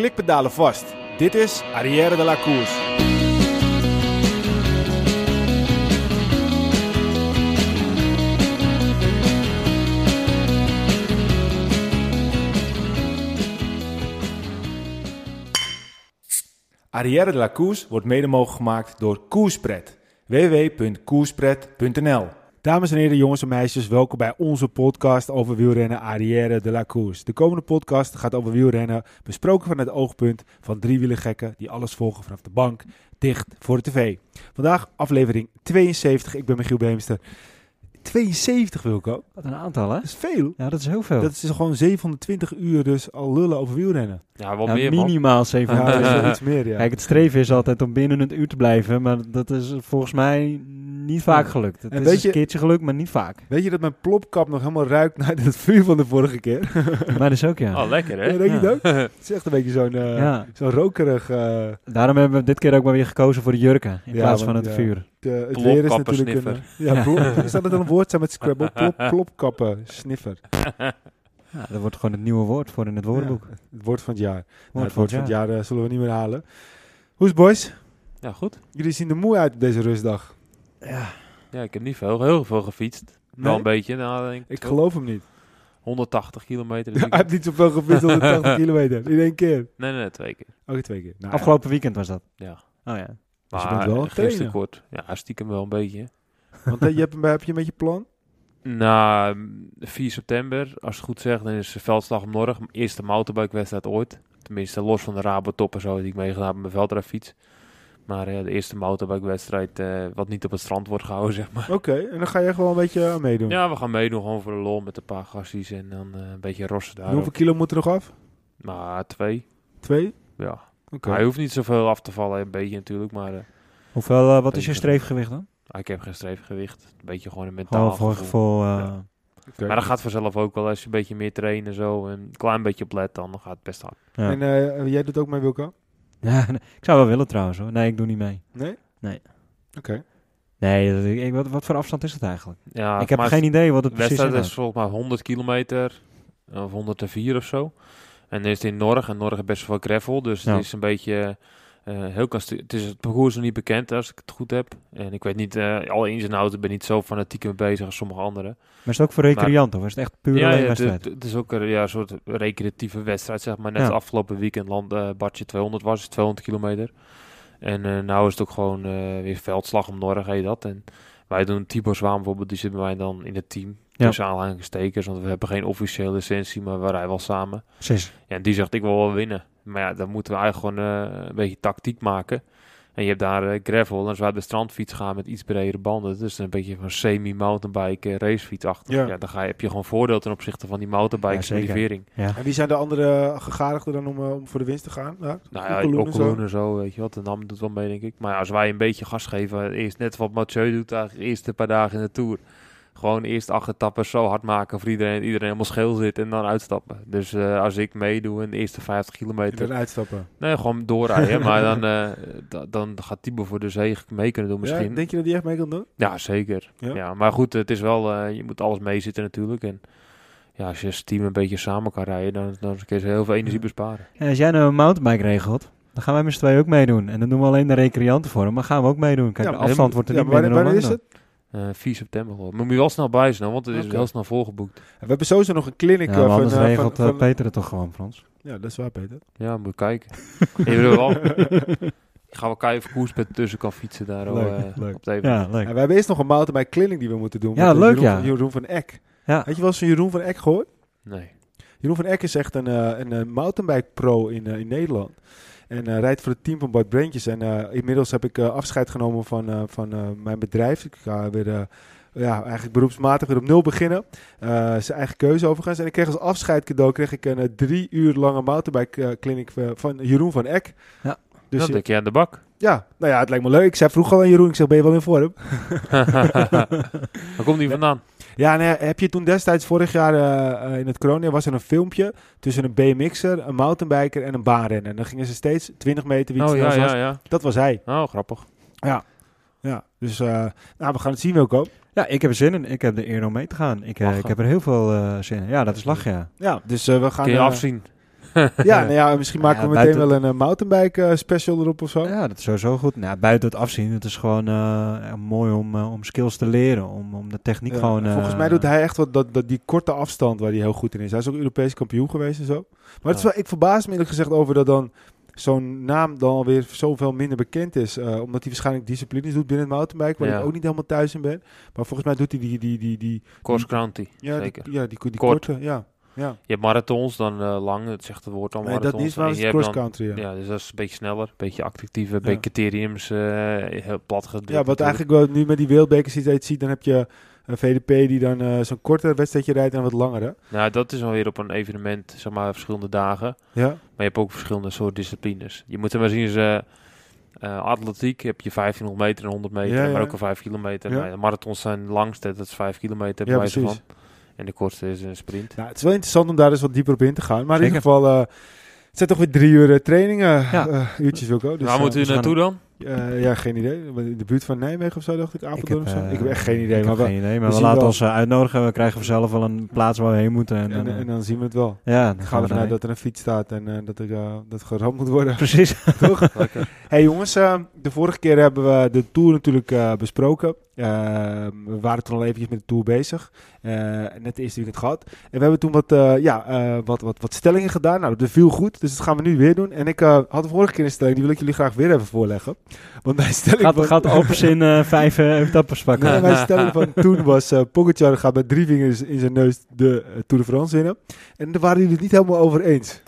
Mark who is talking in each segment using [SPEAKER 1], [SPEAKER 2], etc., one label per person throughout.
[SPEAKER 1] klikpedalen vast. Dit is Arrière de la Course. Arrière de la Course wordt mede mogelijk gemaakt door Koerspret. www.koerspret.nl Dames en heren, jongens en meisjes, welkom bij onze podcast over wielrennen Arrière de la Course. De komende podcast gaat over wielrennen, besproken vanuit het oogpunt van drie gekken die alles volgen vanaf de bank, dicht voor de tv. Vandaag aflevering 72, ik ben Michiel Beemster. 72 Wilco,
[SPEAKER 2] Wat een aantal, hè?
[SPEAKER 1] dat is veel.
[SPEAKER 2] Ja, dat is heel veel.
[SPEAKER 1] Dat is gewoon 720 uur dus al lullen over wielrennen.
[SPEAKER 3] Ja, wel
[SPEAKER 2] Ja,
[SPEAKER 3] meer man.
[SPEAKER 2] minimaal 7
[SPEAKER 1] Ja, dat is wel iets meer, ja.
[SPEAKER 2] Kijk, het streven is altijd om binnen een uur te blijven, maar dat is volgens mij niet vaak gelukt. Het
[SPEAKER 1] En
[SPEAKER 2] is
[SPEAKER 1] weet
[SPEAKER 2] eens
[SPEAKER 1] je-
[SPEAKER 2] een keertje gelukt, maar niet vaak.
[SPEAKER 1] Weet je dat mijn plopkap nog helemaal ruikt naar het vuur van de vorige keer?
[SPEAKER 2] maar dat is ook, ja.
[SPEAKER 3] Oh, lekker hè?
[SPEAKER 1] Ja, denk je
[SPEAKER 2] Ja.
[SPEAKER 1] het ook? Het is echt een beetje zo'n eh,
[SPEAKER 2] Ja.
[SPEAKER 1] zo'n rokerig... eh,
[SPEAKER 2] Daarom hebben we dit keer ook maar weer gekozen voor de jurken, in
[SPEAKER 1] Ja,
[SPEAKER 2] plaats van het
[SPEAKER 1] ja.
[SPEAKER 2] vuur.
[SPEAKER 1] de- het
[SPEAKER 3] Plopkappen
[SPEAKER 1] weer is natuurlijk een...
[SPEAKER 3] sniffer.
[SPEAKER 1] ja, plop, is dat het een woord zijn met Scrabble? Plop, plopkappen, sniffer.
[SPEAKER 2] Ja, dat wordt gewoon het nieuwe woord voor in het woordenboek.
[SPEAKER 1] Ja, het woord van het jaar. Nou,
[SPEAKER 2] Woord
[SPEAKER 1] het woord van het jaar eh, zullen we niet meer halen. Hoe is boys?
[SPEAKER 3] Ja, goed.
[SPEAKER 1] Jullie zien er moe uit op deze rustdag.
[SPEAKER 2] Ja.
[SPEAKER 3] Ja, ik heb niet veel, heel veel gefietst. Wel
[SPEAKER 1] Nee?
[SPEAKER 3] een beetje, nou, denk
[SPEAKER 1] Ik geloof hem niet.
[SPEAKER 3] 180 kilometer.
[SPEAKER 1] Hij heeft niet zoveel gefietst op de 80 kilometer. In één keer.
[SPEAKER 3] Nee, nee, twee keer.
[SPEAKER 1] Ook twee keer. Nou,
[SPEAKER 2] Afgelopen weekend was dat.
[SPEAKER 3] Ja.
[SPEAKER 2] Oh ja.
[SPEAKER 1] Dus je
[SPEAKER 3] Maar
[SPEAKER 1] bent wel een
[SPEAKER 3] gisteren kort. Ja, stiekem wel een beetje.
[SPEAKER 1] Want eh, je hebt, heb je een beetje plan?
[SPEAKER 3] Na mm, 4 september, als het goed zegt, dan is de veldslag om Norg. Mijn eerste mountainbikewedstrijd ooit. Tenminste, los van de Rabotop en zo die ik meegedaan heb met mijn veldrijfiets. Maar eh, de eerste mountainbikewedstrijd eh wat niet op het strand wordt gehouden, zeg maar.
[SPEAKER 1] Oké, en dan ga je gewoon een beetje aan meedoen.
[SPEAKER 3] Ja, we gaan meedoen gewoon voor de lol met een paar gasties en dan eh, een beetje rossen
[SPEAKER 1] En
[SPEAKER 3] daar.
[SPEAKER 1] hoeveel kilo moet er nog af?
[SPEAKER 3] Maar twee,
[SPEAKER 1] Twee?
[SPEAKER 3] ja.
[SPEAKER 1] Oké.
[SPEAKER 3] Hij hoeft niet zoveel af te vallen, een beetje natuurlijk, maar eh,
[SPEAKER 2] Hoeveel, wat is je streefgewicht dan?
[SPEAKER 3] Ik heb geen streefgewicht. Een beetje gewoon een mentaal
[SPEAKER 2] Gewoon voor
[SPEAKER 3] gevoel.
[SPEAKER 2] gevoel. eh,
[SPEAKER 3] Ja. Maar dat gaat vanzelf ook wel. Als je een beetje meer traint en zo, en een klein beetje op let, dan gaat het best hard.
[SPEAKER 2] ja.
[SPEAKER 1] En eh, jij doet ook mee, Wilco?
[SPEAKER 2] Ja, ik zou wel willen trouwens hoor. Nee, ik doe niet mee.
[SPEAKER 1] Nee?
[SPEAKER 2] Nee.
[SPEAKER 1] Oké.
[SPEAKER 2] Nee, dat- ik- wat, wat voor afstand is het eigenlijk?
[SPEAKER 3] Ja,
[SPEAKER 2] ik heb geen idee wat het
[SPEAKER 3] De
[SPEAKER 2] precies
[SPEAKER 3] wedstrijd
[SPEAKER 2] is.
[SPEAKER 3] is volgens mij 100 kilometer, of 104 of zo. En dan is het in Norg, en Norg best wel gravel, dus
[SPEAKER 2] Ja.
[SPEAKER 3] het is een beetje... eh, heel het, is, het parcours nog niet bekend als ik het goed heb. En ik weet niet, eh alle ins en outs, ik ben niet zo fanatiek mee bezig als sommige anderen.
[SPEAKER 2] Maar is het ook voor recreanten of is het echt puur
[SPEAKER 3] ja, ja,
[SPEAKER 2] wedstrijd?
[SPEAKER 3] het- het is ook een ja, soort recreatieve wedstrijd, zeg maar. Net
[SPEAKER 2] Ja.
[SPEAKER 3] afgelopen weekend land eh Bartje 200 was, is 200 kilometer. En eh nou is het ook gewoon weer veldslag om Norg, heet dat. En wij doen Tibor Zwaan bijvoorbeeld, die zit bij mij dan in het team.
[SPEAKER 2] Ja.
[SPEAKER 3] Tussen aanhalingstekens, want we hebben geen officiële licentie, maar we rijden wel samen.
[SPEAKER 2] Precies.
[SPEAKER 3] Ja, en die zegt, ik wil wel winnen. Maar ja, dan moeten we eigenlijk gewoon eh, een beetje tactiek maken. En je hebt daar eh, gravel. En als wij op de strandfiets gaan met iets bredere banden. Dus een beetje van semi-mountainbike eh, racefiets achter.
[SPEAKER 1] Ja.
[SPEAKER 3] Ja. dan ga je, heb je gewoon voordeel ten opzichte van die mountainbike
[SPEAKER 2] Ja, zeker.
[SPEAKER 3] motivering.
[SPEAKER 2] Ja.
[SPEAKER 1] En wie zijn de andere gegadigden dan om, om voor de winst te gaan? Ja,
[SPEAKER 3] Nou ja, ook
[SPEAKER 1] en zo.
[SPEAKER 3] zo, weet je wat. De NAM doet wel mee, denk ik. Maar ja, als wij een beetje gas geven, eerst net wat Mathieu doet, eigenlijk de eerste paar dagen in de Tour. Gewoon eerst acht etappen zo hard maken voor iedereen, iedereen helemaal scheel zit en dan uitstappen. Dus eh, als ik meedoe in de eerste 50
[SPEAKER 1] Die
[SPEAKER 3] kilometer,
[SPEAKER 1] dan uitstappen.
[SPEAKER 3] nee, gewoon doorrijden. maar dan, eh, da- dan gaat Thibaut voor de zege mee kunnen doen misschien.
[SPEAKER 1] Ja, denk je dat die echt mee kan doen?
[SPEAKER 3] Ja, zeker.
[SPEAKER 1] Ja?
[SPEAKER 3] Ja? maar goed, het is wel, eh, je moet alles meezitten natuurlijk. En ja, als je als team een beetje samen kan rijden, dan, dan kun je heel veel energie besparen.
[SPEAKER 2] En als jij nou een mountainbike regelt, dan gaan wij met z'n tweeën ook meedoen. En dan doen we alleen de recreanten voor hem, maar gaan we ook meedoen. Kijk,
[SPEAKER 1] Ja,
[SPEAKER 2] de afstand wordt er
[SPEAKER 1] Ja,
[SPEAKER 2] niet
[SPEAKER 1] maar
[SPEAKER 2] minder
[SPEAKER 1] wanneer,
[SPEAKER 2] dan
[SPEAKER 1] wanneer is het?
[SPEAKER 3] Eh 4 september geloof ik. Maar moet je wel snel bij zijn, want het is heel snel volgeboekt.
[SPEAKER 1] We hebben sowieso nog een clinic.
[SPEAKER 2] Ja,
[SPEAKER 1] eh, van, eh,
[SPEAKER 2] regelt
[SPEAKER 1] van,
[SPEAKER 2] eh,
[SPEAKER 1] van-
[SPEAKER 2] Peter het toch gewoon ons.
[SPEAKER 1] Ja, dat is waar, Peter.
[SPEAKER 3] Ja, moet je kijken. je wil wel. Ik ga wel kijken of Koerspet tussen kan fietsen daar
[SPEAKER 1] Leuk,
[SPEAKER 3] eh,
[SPEAKER 1] leuk.
[SPEAKER 3] op.
[SPEAKER 2] Ja, leuk.
[SPEAKER 1] Ja, we hebben eerst nog een mountainbike clinic die we moeten doen.
[SPEAKER 2] Ja,
[SPEAKER 1] met, eh,
[SPEAKER 2] leuk,
[SPEAKER 1] Jeroen,
[SPEAKER 2] ja.
[SPEAKER 1] Van, Jeroen van Eck.
[SPEAKER 2] Ja.
[SPEAKER 1] Had je wel eens van Jeroen van Eck gehoord?
[SPEAKER 3] Nee.
[SPEAKER 1] Jeroen van Eck is echt een, eh, een, eh, mountainbike pro in, eh, in Nederland. En eh, rijdt voor het team van Bart Brentjes. En eh, inmiddels heb ik eh, afscheid genomen van, van mijn bedrijf. Ik ga weer ja, eigenlijk beroepsmatig weer op nul beginnen. Eh, zijn eigen keuze overigens. En ik kreeg als afscheid cadeau kreeg ik een drie uur lange mountainbike clinic eh, van Jeroen van Eck.
[SPEAKER 2] Ja.
[SPEAKER 1] Dus eh,
[SPEAKER 3] denk je aan de bak.
[SPEAKER 1] ja, nou ja, het lijkt me leuk. Ik zei vroeger al aan Jeroen, ik zeg, ben je wel in vorm?
[SPEAKER 3] Waar komt die vandaan?
[SPEAKER 1] Ja, nee, heb je toen destijds vorig jaar eh, eh, in het corona was er een filmpje tussen een BMX'er, een mountainbiker en een baanrenner. En dan gingen ze steeds 20 meter wie het
[SPEAKER 3] Oh ja,
[SPEAKER 1] was.
[SPEAKER 3] ja, ja.
[SPEAKER 1] Dat was hij.
[SPEAKER 3] Oh, grappig.
[SPEAKER 1] Ja, dus eh, nou, we gaan het zien, Wilco.
[SPEAKER 2] Ja, ik heb er zin in. Ik heb de eer om mee te gaan. Ik, heb er heel veel eh, zin in. Ja, dat is lachen, ja.
[SPEAKER 1] Ja, dus eh, we gaan...
[SPEAKER 3] Kun je afzien?
[SPEAKER 1] Ja, nou ja, misschien maken
[SPEAKER 2] Ja,
[SPEAKER 1] we meteen
[SPEAKER 2] buiten-
[SPEAKER 1] wel een eh, mountainbike eh, special erop of zo.
[SPEAKER 2] Ja, dat is sowieso goed. Nou, buiten het afzien, het is gewoon eh, mooi om, om skills te leren. Om, om de techniek
[SPEAKER 1] Ja,
[SPEAKER 2] gewoon... eh,
[SPEAKER 1] volgens mij doet hij echt wat dat, dat die korte afstand waar hij heel goed in is. Hij is ook Europees kampioen geweest en zo. Maar het is wel, ik verbaas me eerlijk gezegd over dat dan zo'n naam dan alweer zoveel minder bekend is. eh, omdat hij waarschijnlijk disciplines doet binnen het mountainbike, waar
[SPEAKER 3] Ja.
[SPEAKER 1] ik ook niet helemaal thuis in ben. Maar volgens mij doet hij die, die, die, die,
[SPEAKER 3] Cross country,
[SPEAKER 1] ja, die,
[SPEAKER 3] zeker.
[SPEAKER 1] ja, die, die,
[SPEAKER 3] Kort.
[SPEAKER 1] korte, ja. Ja.
[SPEAKER 3] Je hebt marathons, dan eh, lang, het zegt het woord al
[SPEAKER 1] Nee, dat
[SPEAKER 3] marathons.
[SPEAKER 1] niet, maar
[SPEAKER 3] En
[SPEAKER 1] het
[SPEAKER 3] je
[SPEAKER 1] is
[SPEAKER 3] hebt
[SPEAKER 1] cross
[SPEAKER 3] dan-
[SPEAKER 1] country, ja.
[SPEAKER 3] Ja, dus dat is een beetje sneller, een beetje actieve, een beetje criteriums, eh, heel plat gedrukt.
[SPEAKER 1] Ja, wat eigenlijk wel nu met die wereldbekers ziet, ziet, dan heb je een VDP die dan eh, zo'n korte wedstrijdje rijdt en wat langere.
[SPEAKER 3] Nou, dat is alweer op een evenement, zeg maar, verschillende dagen.
[SPEAKER 1] Ja,
[SPEAKER 3] Maar je hebt ook verschillende soorten disciplines. Je moet er maar zien, ze, eh, atletiek heb je 1500 meter en 100 meter,
[SPEAKER 1] Ja, ja.
[SPEAKER 3] maar ook een 5 kilometer.
[SPEAKER 1] Ja.
[SPEAKER 3] Marathons zijn langste, dat is 5 kilometer
[SPEAKER 1] ja precies.
[SPEAKER 3] van. En de kortste is een sprint.
[SPEAKER 1] Nou, het is wel interessant om daar eens wat dieper op in te gaan. Maar in ieder geval, eh, het zijn toch weer drie uur eh, trainingen,
[SPEAKER 2] Ja.
[SPEAKER 1] eh, uurtjes. Dus,
[SPEAKER 3] Waar
[SPEAKER 1] eh,
[SPEAKER 3] moet u
[SPEAKER 2] we
[SPEAKER 3] naartoe dan?
[SPEAKER 1] eh, ja, geen idee. In de buurt van Nijmegen of zo, dacht ik.
[SPEAKER 2] ik
[SPEAKER 1] Apeldoorn
[SPEAKER 2] heb,
[SPEAKER 1] of zo. ik heb echt geen idee.
[SPEAKER 2] Ik
[SPEAKER 1] Maar
[SPEAKER 2] heb
[SPEAKER 1] we-
[SPEAKER 2] geen idee,
[SPEAKER 1] we
[SPEAKER 2] maar we laten
[SPEAKER 1] wel.
[SPEAKER 2] ons uitnodigen. We krijgen vanzelf wel een plaats waar we heen moeten. En,
[SPEAKER 1] en,
[SPEAKER 2] dan,
[SPEAKER 1] en dan zien we het wel.
[SPEAKER 2] ja, dan
[SPEAKER 1] Ik ga
[SPEAKER 2] gaan we
[SPEAKER 1] ervan uit dat er een fiets staat en eh, dat, er, eh, dat geramd moet worden.
[SPEAKER 2] Precies.
[SPEAKER 1] Toch? Hey jongens, eh, de vorige keer hebben we de Tour natuurlijk eh, besproken. Eh, we waren toen al eventjes met de Tour bezig. Eh, net het eerste weekend gehad. En we hebben toen wat, eh, ja, eh, wat, wat, wat stellingen gedaan. Nou, dat viel goed, dus dat gaan we nu weer doen. En ik eh, had de vorige keer een stelling, die wil ik jullie graag weer even voorleggen. Want mijn stelling
[SPEAKER 2] Gaat,
[SPEAKER 1] van,
[SPEAKER 2] gaat Alpers in eh, vijf etappes pakken.
[SPEAKER 1] Nee, mijn stelling van toen was, eh Pogacar gaat met drie vingers in zijn neus de Tour de France winnen. En daar waren jullie het niet helemaal over eens.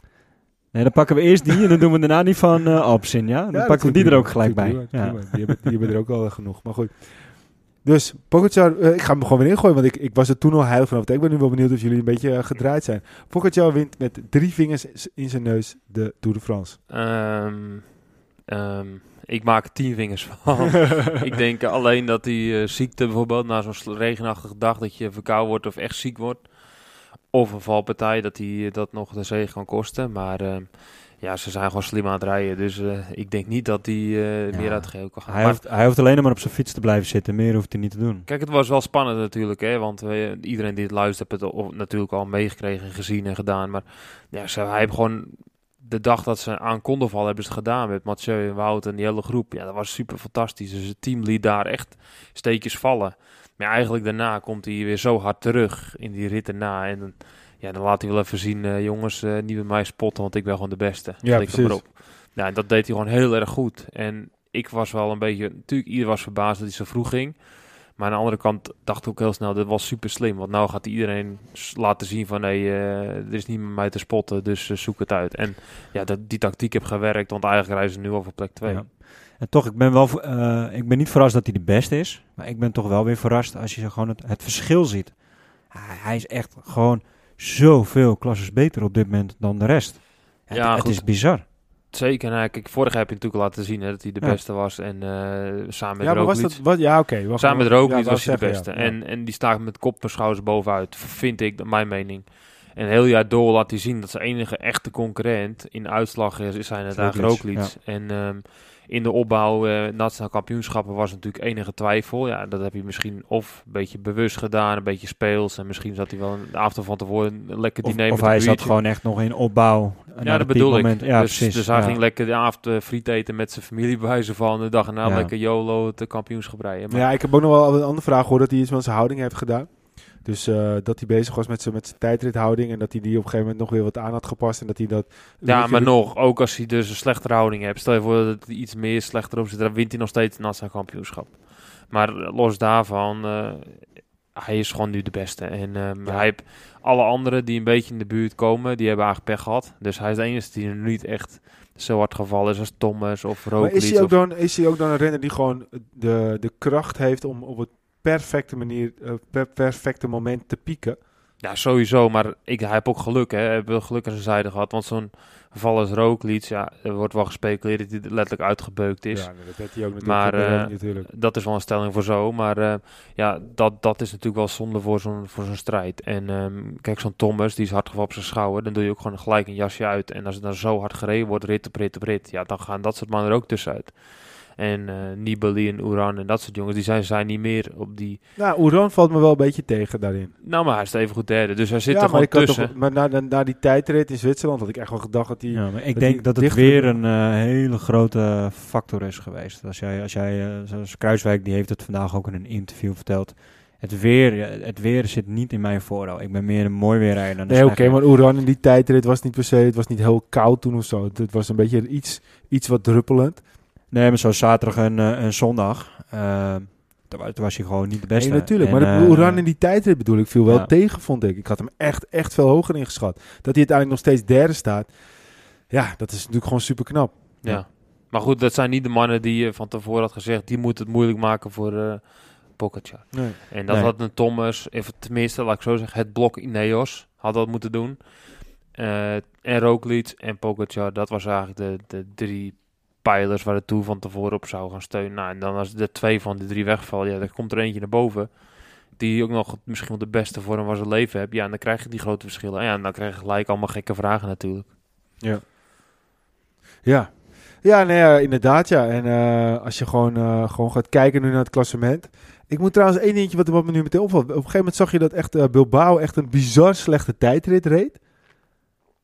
[SPEAKER 2] Nee, dan pakken we eerst die en dan doen we daarna die van eh Alpers in, ja? Dan
[SPEAKER 1] Ja,
[SPEAKER 2] pakken we die er ook gelijk bij.
[SPEAKER 1] prima,
[SPEAKER 2] Ja.
[SPEAKER 1] prima. Die, hebben, die hebben er ook al genoeg. Maar goed. Dus Pogacar, eh, ik ga hem gewoon weer ingooien, want ik, ik was er toen al heilig van overtuigd. Ik ben nu wel benieuwd of jullie een beetje eh, gedraaid zijn. Pogacar wint met drie vingers in zijn neus de Tour de France.
[SPEAKER 3] Ehm, ehm, ik maak er tien vingers van. ik denk alleen dat die eh, ziekte bijvoorbeeld, na zo'n regenachtige dag, dat je verkouden wordt of echt ziek wordt. Of een valpartij, dat die dat nog de zege kan kosten. Maar ehm, ja, ze zijn gewoon slim aan het rijden. Dus eh, ik denk niet dat die eh,
[SPEAKER 2] Ja.
[SPEAKER 3] meer uit geheel kan gaan.
[SPEAKER 2] Hij,
[SPEAKER 3] Maar
[SPEAKER 2] hoeft, hij hoeft alleen maar op zijn fiets te blijven zitten. Meer hoeft hij niet te doen.
[SPEAKER 3] Kijk, het was wel spannend natuurlijk, hè, want we- iedereen die het luistert heeft het natuurlijk al meegekregen, en gezien en gedaan. Maar ja, ze, hij heeft gewoon de dag dat ze aan konden vallen, hebben ze het gedaan met Mathieu en Wout en die hele groep. Ja, dat was super fantastisch. Dus het team liet daar echt steekjes vallen. Maar eigenlijk daarna komt hij weer zo hard terug in die rit erna. En dan, ja, dan laat hij wel even zien, eh, jongens, eh, niet met mij spotten, want ik ben gewoon de beste.
[SPEAKER 1] Ja,
[SPEAKER 3] maar
[SPEAKER 1] precies.
[SPEAKER 3] op. Ja, en dat deed hij gewoon heel erg goed. En ik was wel een beetje, natuurlijk, ieder was verbaasd dat hij zo vroeg ging. Maar aan de andere kant dacht ik ook heel snel, dit was super slim. Want nou gaat iedereen laten zien van, nee, eh, er is niet met mij te spotten, dus zoek het uit. En ja, dat, die tactiek heeft gewerkt, want eigenlijk reizen ze nu over plek 2.
[SPEAKER 2] Ja. En toch, ik ben, wel, ik ben niet verrast dat hij de beste is. Maar ik ben toch wel weer verrast als je gewoon het, het verschil ziet. Hij is echt gewoon zoveel klasses beter op dit moment dan de rest. Het,
[SPEAKER 3] Ja,
[SPEAKER 2] het
[SPEAKER 3] goed.
[SPEAKER 2] is bizar.
[SPEAKER 3] Zeker, nou, kijk, vorig heb je natuurlijk laten zien hè, dat hij de
[SPEAKER 2] Ja.
[SPEAKER 3] beste was. En eh, samen met
[SPEAKER 1] ja, maar was dat... Wat, ja, oké. wacht
[SPEAKER 3] Samen met. Roglic
[SPEAKER 1] Ja,
[SPEAKER 3] was hij de beste.
[SPEAKER 1] ja. Ja.
[SPEAKER 3] En, en die staat met kop en schouders bovenuit, vind ik, dat mijn mening. En heel jaar door laat hij zien dat zijn enige echte concurrent in uitslag is, is zijn het eigenlijk
[SPEAKER 2] Roglic.
[SPEAKER 3] En ehm, in de opbouw, eh nationaal kampioenschappen, was natuurlijk enige twijfel. Ja, dat heb je misschien of een beetje bewust gedaan, een beetje speels. En misschien zat hij wel een avond van tevoren een lekker
[SPEAKER 2] Of,
[SPEAKER 3] diner
[SPEAKER 2] of
[SPEAKER 3] met een
[SPEAKER 2] hij zat gewoon echt nog in opbouw.
[SPEAKER 3] Ja, dat bedoel ik.
[SPEAKER 2] Ja,
[SPEAKER 3] dus,
[SPEAKER 2] precies.
[SPEAKER 3] dus hij
[SPEAKER 2] ja.
[SPEAKER 3] ging lekker de avond eh, friet eten met zijn familie bij wijze van. De dag erna
[SPEAKER 2] Ja.
[SPEAKER 3] lekker YOLO het eh, kampioenschap rijden. Maar
[SPEAKER 1] Ja, ik heb ook nog wel een andere vraag gehoord dat hij iets met zijn houding heeft gedaan. Dus eh, dat hij bezig was met zijn, met zijn tijdrithouding en dat hij die op een gegeven moment nog weer wat aan had gepast en dat hij dat...
[SPEAKER 3] Ja, maar nog, ook als hij dus een slechtere houding hebt. Stel je voor dat hij iets meer slechter op zit, dan wint hij nog steeds het nationaal kampioenschap. Maar eh, los daarvan, eh, hij is gewoon nu de beste. En
[SPEAKER 1] Ja.
[SPEAKER 3] hij heeft alle anderen die een beetje in de buurt komen, die hebben eigenlijk pech gehad. Dus hij is de enige die er niet echt zo hard gevallen is als Thomas of
[SPEAKER 1] Maar
[SPEAKER 3] Roglic.
[SPEAKER 1] is hij, ook
[SPEAKER 3] of-
[SPEAKER 1] dan, is hij ook dan een renner die gewoon de, de kracht heeft om op het perfecte manier, eh, per perfecte moment te pieken?
[SPEAKER 3] Ja, sowieso. Maar ik, hij heeft ook geluk. Hè. Hij heeft wel geluk aan zijn zijde gehad. Want zo'n geval als Roglic, ja, er wordt wel gespeculeerd dat hij letterlijk uitgebeukt is.
[SPEAKER 1] Ja, dat heeft hij ook natuurlijk.
[SPEAKER 3] Maar, eh,
[SPEAKER 1] natuurlijk.
[SPEAKER 3] Dat is wel een stelling voor zo. Maar eh, ja, dat, dat is natuurlijk wel zonde voor zo'n, voor zo'n strijd. En ehm, kijk, zo'n Thomas, die is hard gevallen op zijn schouder. Dan doe je ook gewoon gelijk een jasje uit. En als het dan zo hard gereden wordt, rit op rit op rit. Ja, dan gaan dat soort mannen er ook tussenuit. En eh Nibali en Uran en dat soort jongens, die zijn, zijn niet meer op die...
[SPEAKER 1] Nou, Oeran valt me wel een beetje tegen daarin.
[SPEAKER 3] Nou, maar hij is even goed derde, dus hij zit
[SPEAKER 1] ja,
[SPEAKER 3] er
[SPEAKER 1] maar,
[SPEAKER 3] gewoon tussen.
[SPEAKER 1] toch, maar na, na, na die tijdrit in Zwitserland had ik echt wel gedacht dat hij...
[SPEAKER 2] Ja, maar ik
[SPEAKER 1] dat
[SPEAKER 2] denk dat het weer een eh, hele grote factor is geweest. Als jij, als jij eh, zoals Kruiswijk, die heeft het vandaag ook in een interview verteld. Het weer, het weer zit niet in mijn voordeel. Ik ben meer een mooi weerrijder dan een
[SPEAKER 1] Nee, oké, maar Oeran in die tijdrit was niet per se... Het was niet heel koud toen of zo. Het, het was een beetje iets, iets wat druppelend.
[SPEAKER 2] Nee, maar zoals zaterdag en, eh, en zondag. toen, toen was hij gewoon niet de beste.
[SPEAKER 1] Nee, natuurlijk.
[SPEAKER 2] En,
[SPEAKER 1] maar de
[SPEAKER 2] eh,
[SPEAKER 1] Oeran in die tijdrit bedoel ik viel wel
[SPEAKER 2] ja.
[SPEAKER 1] tegen, vond ik. Ik had hem echt, echt veel hoger ingeschat. Dat hij uiteindelijk nog steeds derde staat. Ja, dat is natuurlijk gewoon super knap.
[SPEAKER 3] Ja. Maar goed, dat zijn niet de mannen die je van tevoren had gezegd, die moeten het moeilijk maken voor eh Pogacar.
[SPEAKER 1] Nee.
[SPEAKER 3] En dat
[SPEAKER 2] Nee.
[SPEAKER 3] had een Thomas, even tenminste, laat ik zo zeggen, het blok Ineos had dat moeten doen. Eh, en Roglic en Pogacar, dat was eigenlijk de, de drie pijlers waar het toe van tevoren op zou gaan steunen. Nou, en dan als er twee van die drie wegvallen, ja, dan komt er eentje naar boven. Die ook nog misschien wel de beste vorm van zijn leven heeft. Ja, en dan krijg je die grote verschillen. En ja, en dan krijg je gelijk allemaal gekke vragen natuurlijk.
[SPEAKER 1] Ja. Ja, nee, ja, inderdaad, ja. En eh, als je gewoon, eh, gewoon gaat kijken nu naar het klassement. Ik moet trouwens één dingetje wat, wat me nu meteen opvalt. Op een gegeven moment zag je dat echt eh, Bilbao echt een bizar slechte tijdrit reed.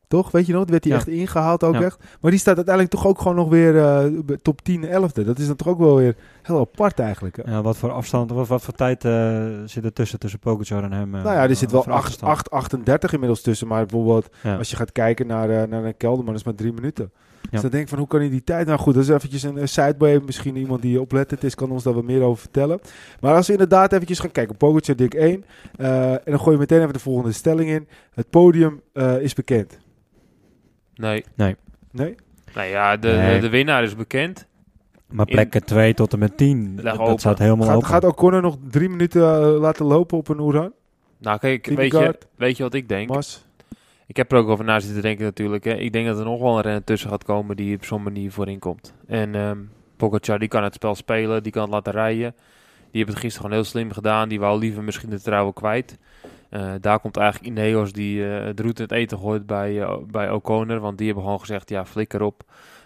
[SPEAKER 1] Toch? Weet je nog? Die werd hij
[SPEAKER 2] Ja.
[SPEAKER 1] echt ingehaald ook
[SPEAKER 2] Ja.
[SPEAKER 1] echt. Maar die staat uiteindelijk toch ook gewoon nog weer eh, top 10, 11e. Dat is dan toch ook wel weer heel apart eigenlijk.
[SPEAKER 2] Ja, wat voor afstand, wat, wat voor tijd eh, zit er tussen, tussen Pogacar en hem? eh,
[SPEAKER 1] nou ja, er zit wel
[SPEAKER 2] voor
[SPEAKER 1] 8,
[SPEAKER 2] achterstand?
[SPEAKER 1] 8, 38 inmiddels tussen. Maar bijvoorbeeld
[SPEAKER 2] Ja.
[SPEAKER 1] als je gaat kijken naar, naar een Kelderman, is maar drie minuten. Dus dan denk ik van, hoe kan hij die tijd... Nou goed, dat is eventjes een sideboy. Misschien iemand die oplettend is, kan ons daar wat meer over vertellen. Maar als we inderdaad eventjes gaan kijken. Pogacar dik 1. eh, en dan gooi je meteen even de volgende stelling in. Het podium is bekend.
[SPEAKER 3] Nee.
[SPEAKER 1] Nee?
[SPEAKER 3] Nou ja, de,
[SPEAKER 2] Nee.
[SPEAKER 3] de, de winnaar is bekend.
[SPEAKER 2] Maar plekken 2 tot en met 10,
[SPEAKER 3] Leg
[SPEAKER 2] dat
[SPEAKER 3] open.
[SPEAKER 2] staat helemaal
[SPEAKER 1] Gaat,
[SPEAKER 2] open.
[SPEAKER 1] gaat O'Connor nog drie minuten eh, laten lopen op een Oeran?
[SPEAKER 3] Nou, kijk, weet je, weet je wat ik denk?
[SPEAKER 1] Mas?
[SPEAKER 3] Ik heb er ook over na zitten denken natuurlijk. Hè. Ik denk dat er nog wel een renner tussen gaat komen die op zo'n manier voorin komt. En ehm Pogacar, die kan het spel spelen, die kan het laten rijden. Die hebben het gisteren gewoon heel slim gedaan. Die wou liever misschien de trouwen kwijt. Eh, daar komt eigenlijk Ineos die eh het route in het eten gooit bij, eh, bij O'Connor. Want die hebben gewoon gezegd, ja, flikker op.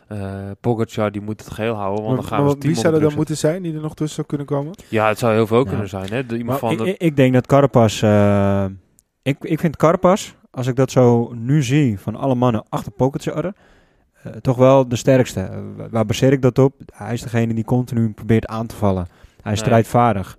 [SPEAKER 3] Eh Pogacar, die moet het geheel houden, want
[SPEAKER 1] Maar,
[SPEAKER 3] dan gaan we
[SPEAKER 1] wie zou er dan moeten zijn die er nog tussen zou kunnen komen?
[SPEAKER 3] Ja, het zou heel veel
[SPEAKER 2] Ja.
[SPEAKER 3] kunnen zijn. Hè? De, iemand van
[SPEAKER 2] ik,
[SPEAKER 3] de,
[SPEAKER 2] ik, denk dat Carapaz... eh, ik, ik vind Carapaz, als ik dat zo nu zie van alle mannen achter Pogacar... eh, toch wel de sterkste. Waar- baseer ik dat op? Hij is degene die continu probeert aan te vallen. Hij is
[SPEAKER 3] Nee.
[SPEAKER 2] strijdvaardig.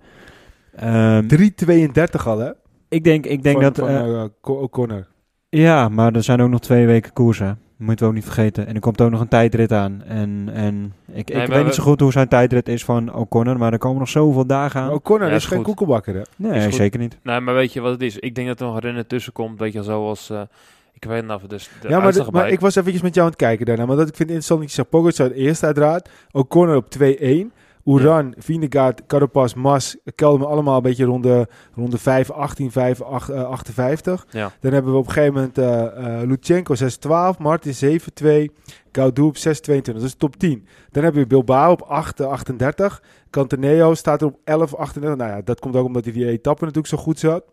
[SPEAKER 2] Ehm,
[SPEAKER 1] 3,32 al hè?
[SPEAKER 2] Ik denk, ik denk
[SPEAKER 1] van,
[SPEAKER 2] dat...
[SPEAKER 1] Van
[SPEAKER 2] eh,
[SPEAKER 1] eh, Co- O'Connor.
[SPEAKER 2] ja, maar er zijn ook nog twee weken koersen. Moeten we ook niet vergeten. En er komt ook nog een tijdrit aan. En, en ik,
[SPEAKER 3] Nee,
[SPEAKER 2] ik weet niet zo goed hoe zijn tijdrit is van O'Connor. Maar er komen nog zoveel dagen aan.
[SPEAKER 1] O'Connor
[SPEAKER 3] Ja,
[SPEAKER 1] is
[SPEAKER 3] is
[SPEAKER 1] geen
[SPEAKER 3] goed.
[SPEAKER 1] koekelbakker hè?
[SPEAKER 2] nee, zeker niet.
[SPEAKER 3] Nee, maar weet je wat het is? Ik denk dat er nog een renner tussen komt, weet je, zoals... eh, ik weet nog dus de
[SPEAKER 1] ja, maar, de- maar ik was eventjes met jou aan het kijken daarna. Maar dat ik vind het interessant dat je zegt Pogacar eerst uiteraard. O'Connor op 2-1. Oeran, Vinegaard, Carapaz, Mas, Kelderman allemaal een beetje rond de, rond de 5, 18, 5, 8, eh, 58.
[SPEAKER 3] Ja.
[SPEAKER 1] Dan hebben we op een gegeven moment eh eh Lutsenko 6-12, Martin 7-2, Gaudup 6-22. Dat is top 10. Dan hebben we Bilbao op 8, eh, 38. Cantaneo staat er op 11, 38. Nou ja, dat komt ook omdat hij die etappe natuurlijk zo goed zat.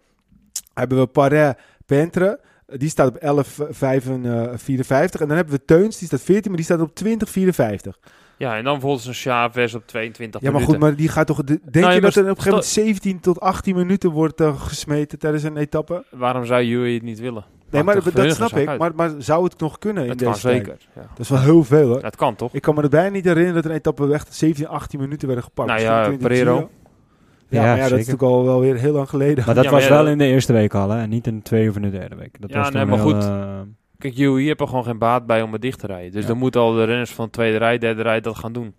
[SPEAKER 1] Hebben we Paret, Pentre. Die staat op 11, eh, 5, eh, 54. En dan hebben we Teuns, die staat 14, maar die staat op 20, 54.
[SPEAKER 3] Ja, en dan bijvoorbeeld een Chavez op 22
[SPEAKER 1] Ja, maar
[SPEAKER 3] minuten.
[SPEAKER 1] goed, maar die gaat toch... de- Denk
[SPEAKER 3] Nou,
[SPEAKER 1] je dat er op een gegeven moment 17 tot 18 minuten wordt eh, gesmeten tijdens een etappe?
[SPEAKER 3] Waarom zou jullie het niet willen?
[SPEAKER 1] Nee, maar dat, snap ik. Maar, maar zou het nog kunnen in
[SPEAKER 3] Het kan
[SPEAKER 1] deze tijd?
[SPEAKER 3] zeker. Ja.
[SPEAKER 1] Dat is wel heel veel, hoor.
[SPEAKER 3] Ja, het kan toch?
[SPEAKER 1] Ik kan me er bijna niet herinneren dat een etappe echt 17, 18 minuten werden gepakt.
[SPEAKER 3] Nou ja, Pereiro.
[SPEAKER 1] Ja,
[SPEAKER 2] Ja,
[SPEAKER 1] maar ja, dat is natuurlijk al wel weer heel lang geleden.
[SPEAKER 2] Maar dat
[SPEAKER 3] Ja, maar
[SPEAKER 2] was
[SPEAKER 3] ja,
[SPEAKER 2] wel
[SPEAKER 3] dat-
[SPEAKER 2] in de eerste week al, hè? En niet in de tweede of in de derde week. Dat
[SPEAKER 3] Ja,
[SPEAKER 2] was
[SPEAKER 3] nee, maar
[SPEAKER 2] heel,
[SPEAKER 3] goed.
[SPEAKER 2] eh,
[SPEAKER 3] Kijk, jullie hebben er gewoon geen baat bij om het dicht te rijden. Dus
[SPEAKER 1] Ja.
[SPEAKER 3] dan moeten al de renners van de tweede rij, derde rij dat gaan doen.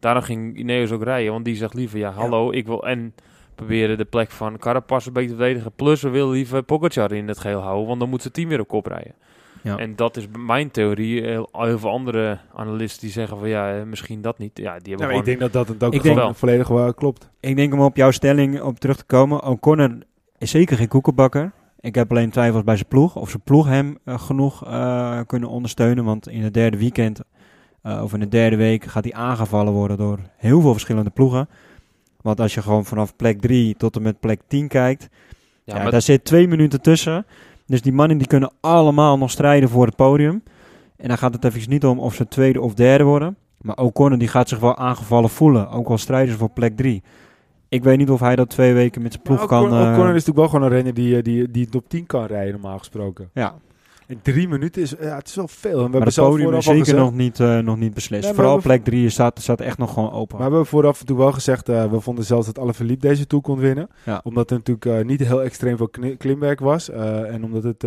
[SPEAKER 3] Daarom ging Ineos ook rijden, want die zegt liever, ja, hallo, ik wil en proberen de plek van Carapaz een beetje te verdedigen. Plus, we willen liever Pogacar in het geheel houden, want dan moet zijn team weer op kop rijden.
[SPEAKER 2] Ja.
[SPEAKER 3] En dat is mijn theorie. Heel, heel veel andere analisten die zeggen van, ja, eh, misschien dat niet. Ja, die hebben gewoon...
[SPEAKER 1] ik denk dat dat het ook
[SPEAKER 2] Ik
[SPEAKER 3] denk-
[SPEAKER 1] volledig wel klopt.
[SPEAKER 2] Ik denk om op jouw stelling op terug te komen. O'Connor is zeker geen koekenbakker. Ik heb alleen twijfels bij zijn ploeg. Of zijn ploeg hem eh, genoeg eh, kunnen ondersteunen. Want in het derde weekend, eh, of in de derde week, gaat hij aangevallen worden door heel veel verschillende ploegen. Want als je gewoon vanaf plek 3 tot en met plek 10 kijkt,
[SPEAKER 3] ja,
[SPEAKER 2] daar zit twee minuten tussen. Dus die mannen die kunnen allemaal nog strijden voor het podium. En dan gaat het even niet om of ze tweede of derde worden. Maar Ocon die gaat zich wel aangevallen voelen. Ook al strijden ze voor plek 3. Ik weet niet of hij dat twee weken met zijn ploeg
[SPEAKER 1] Maar
[SPEAKER 2] kan...
[SPEAKER 1] Ocon,
[SPEAKER 2] eh,
[SPEAKER 1] is natuurlijk wel gewoon een renner die, eh, die, die top 10 kan rijden, normaal gesproken.
[SPEAKER 2] ja,
[SPEAKER 1] In drie minuten is, ja, het is wel veel. En we
[SPEAKER 2] maar
[SPEAKER 1] hebben
[SPEAKER 2] het podium is zeker nog niet, eh, nog niet beslist.
[SPEAKER 1] Nee,
[SPEAKER 2] Vooral plek 3 staat, staat echt nog gewoon open.
[SPEAKER 1] Maar we hebben vooraf toen wel gezegd, we vonden zelfs dat Alaphilippe deze Tour kon winnen.
[SPEAKER 2] Ja.
[SPEAKER 1] Omdat er natuurlijk niet heel extreem veel klimwerk was. en omdat het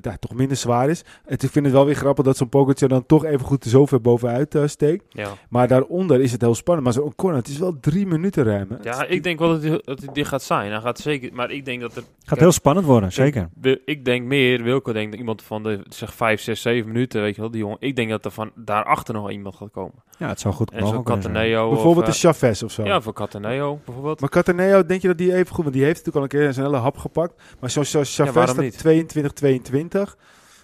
[SPEAKER 1] ja, toch minder zwaar is. Het, ik vind het wel weer grappig dat zo'n Pogacar dan toch even goed zo ver bovenuit eh, steekt.
[SPEAKER 3] Ja.
[SPEAKER 1] Maar daaronder is het heel spannend. Maar zo'n Ocon, het is wel drie minuten ruim.
[SPEAKER 3] ja, ik denk wel dat hij dit gaat zijn. Hij gaat zeker, maar ik denk dat er...
[SPEAKER 2] gaat heel spannend worden, zeker.
[SPEAKER 3] Ik, ik denk meer, Wilco denkt dat iemand van de zeg 5, 6, 7 minuten, weet je wel, die jongen. Ik denk dat er van daarachter nog iemand gaat komen.
[SPEAKER 2] Ja, het zou goed
[SPEAKER 3] En
[SPEAKER 2] mogelijk.
[SPEAKER 3] Cataneo.
[SPEAKER 1] Bijvoorbeeld
[SPEAKER 3] of,
[SPEAKER 1] de Chavez of zo.
[SPEAKER 3] eh, Ja, voor Cataneo bijvoorbeeld.
[SPEAKER 1] Maar Cataneo, denk je dat die even goed... Want die heeft natuurlijk al een keer zijn hele hap gepakt. Maar zoals Chavez staat
[SPEAKER 3] niet?
[SPEAKER 1] 22, 22.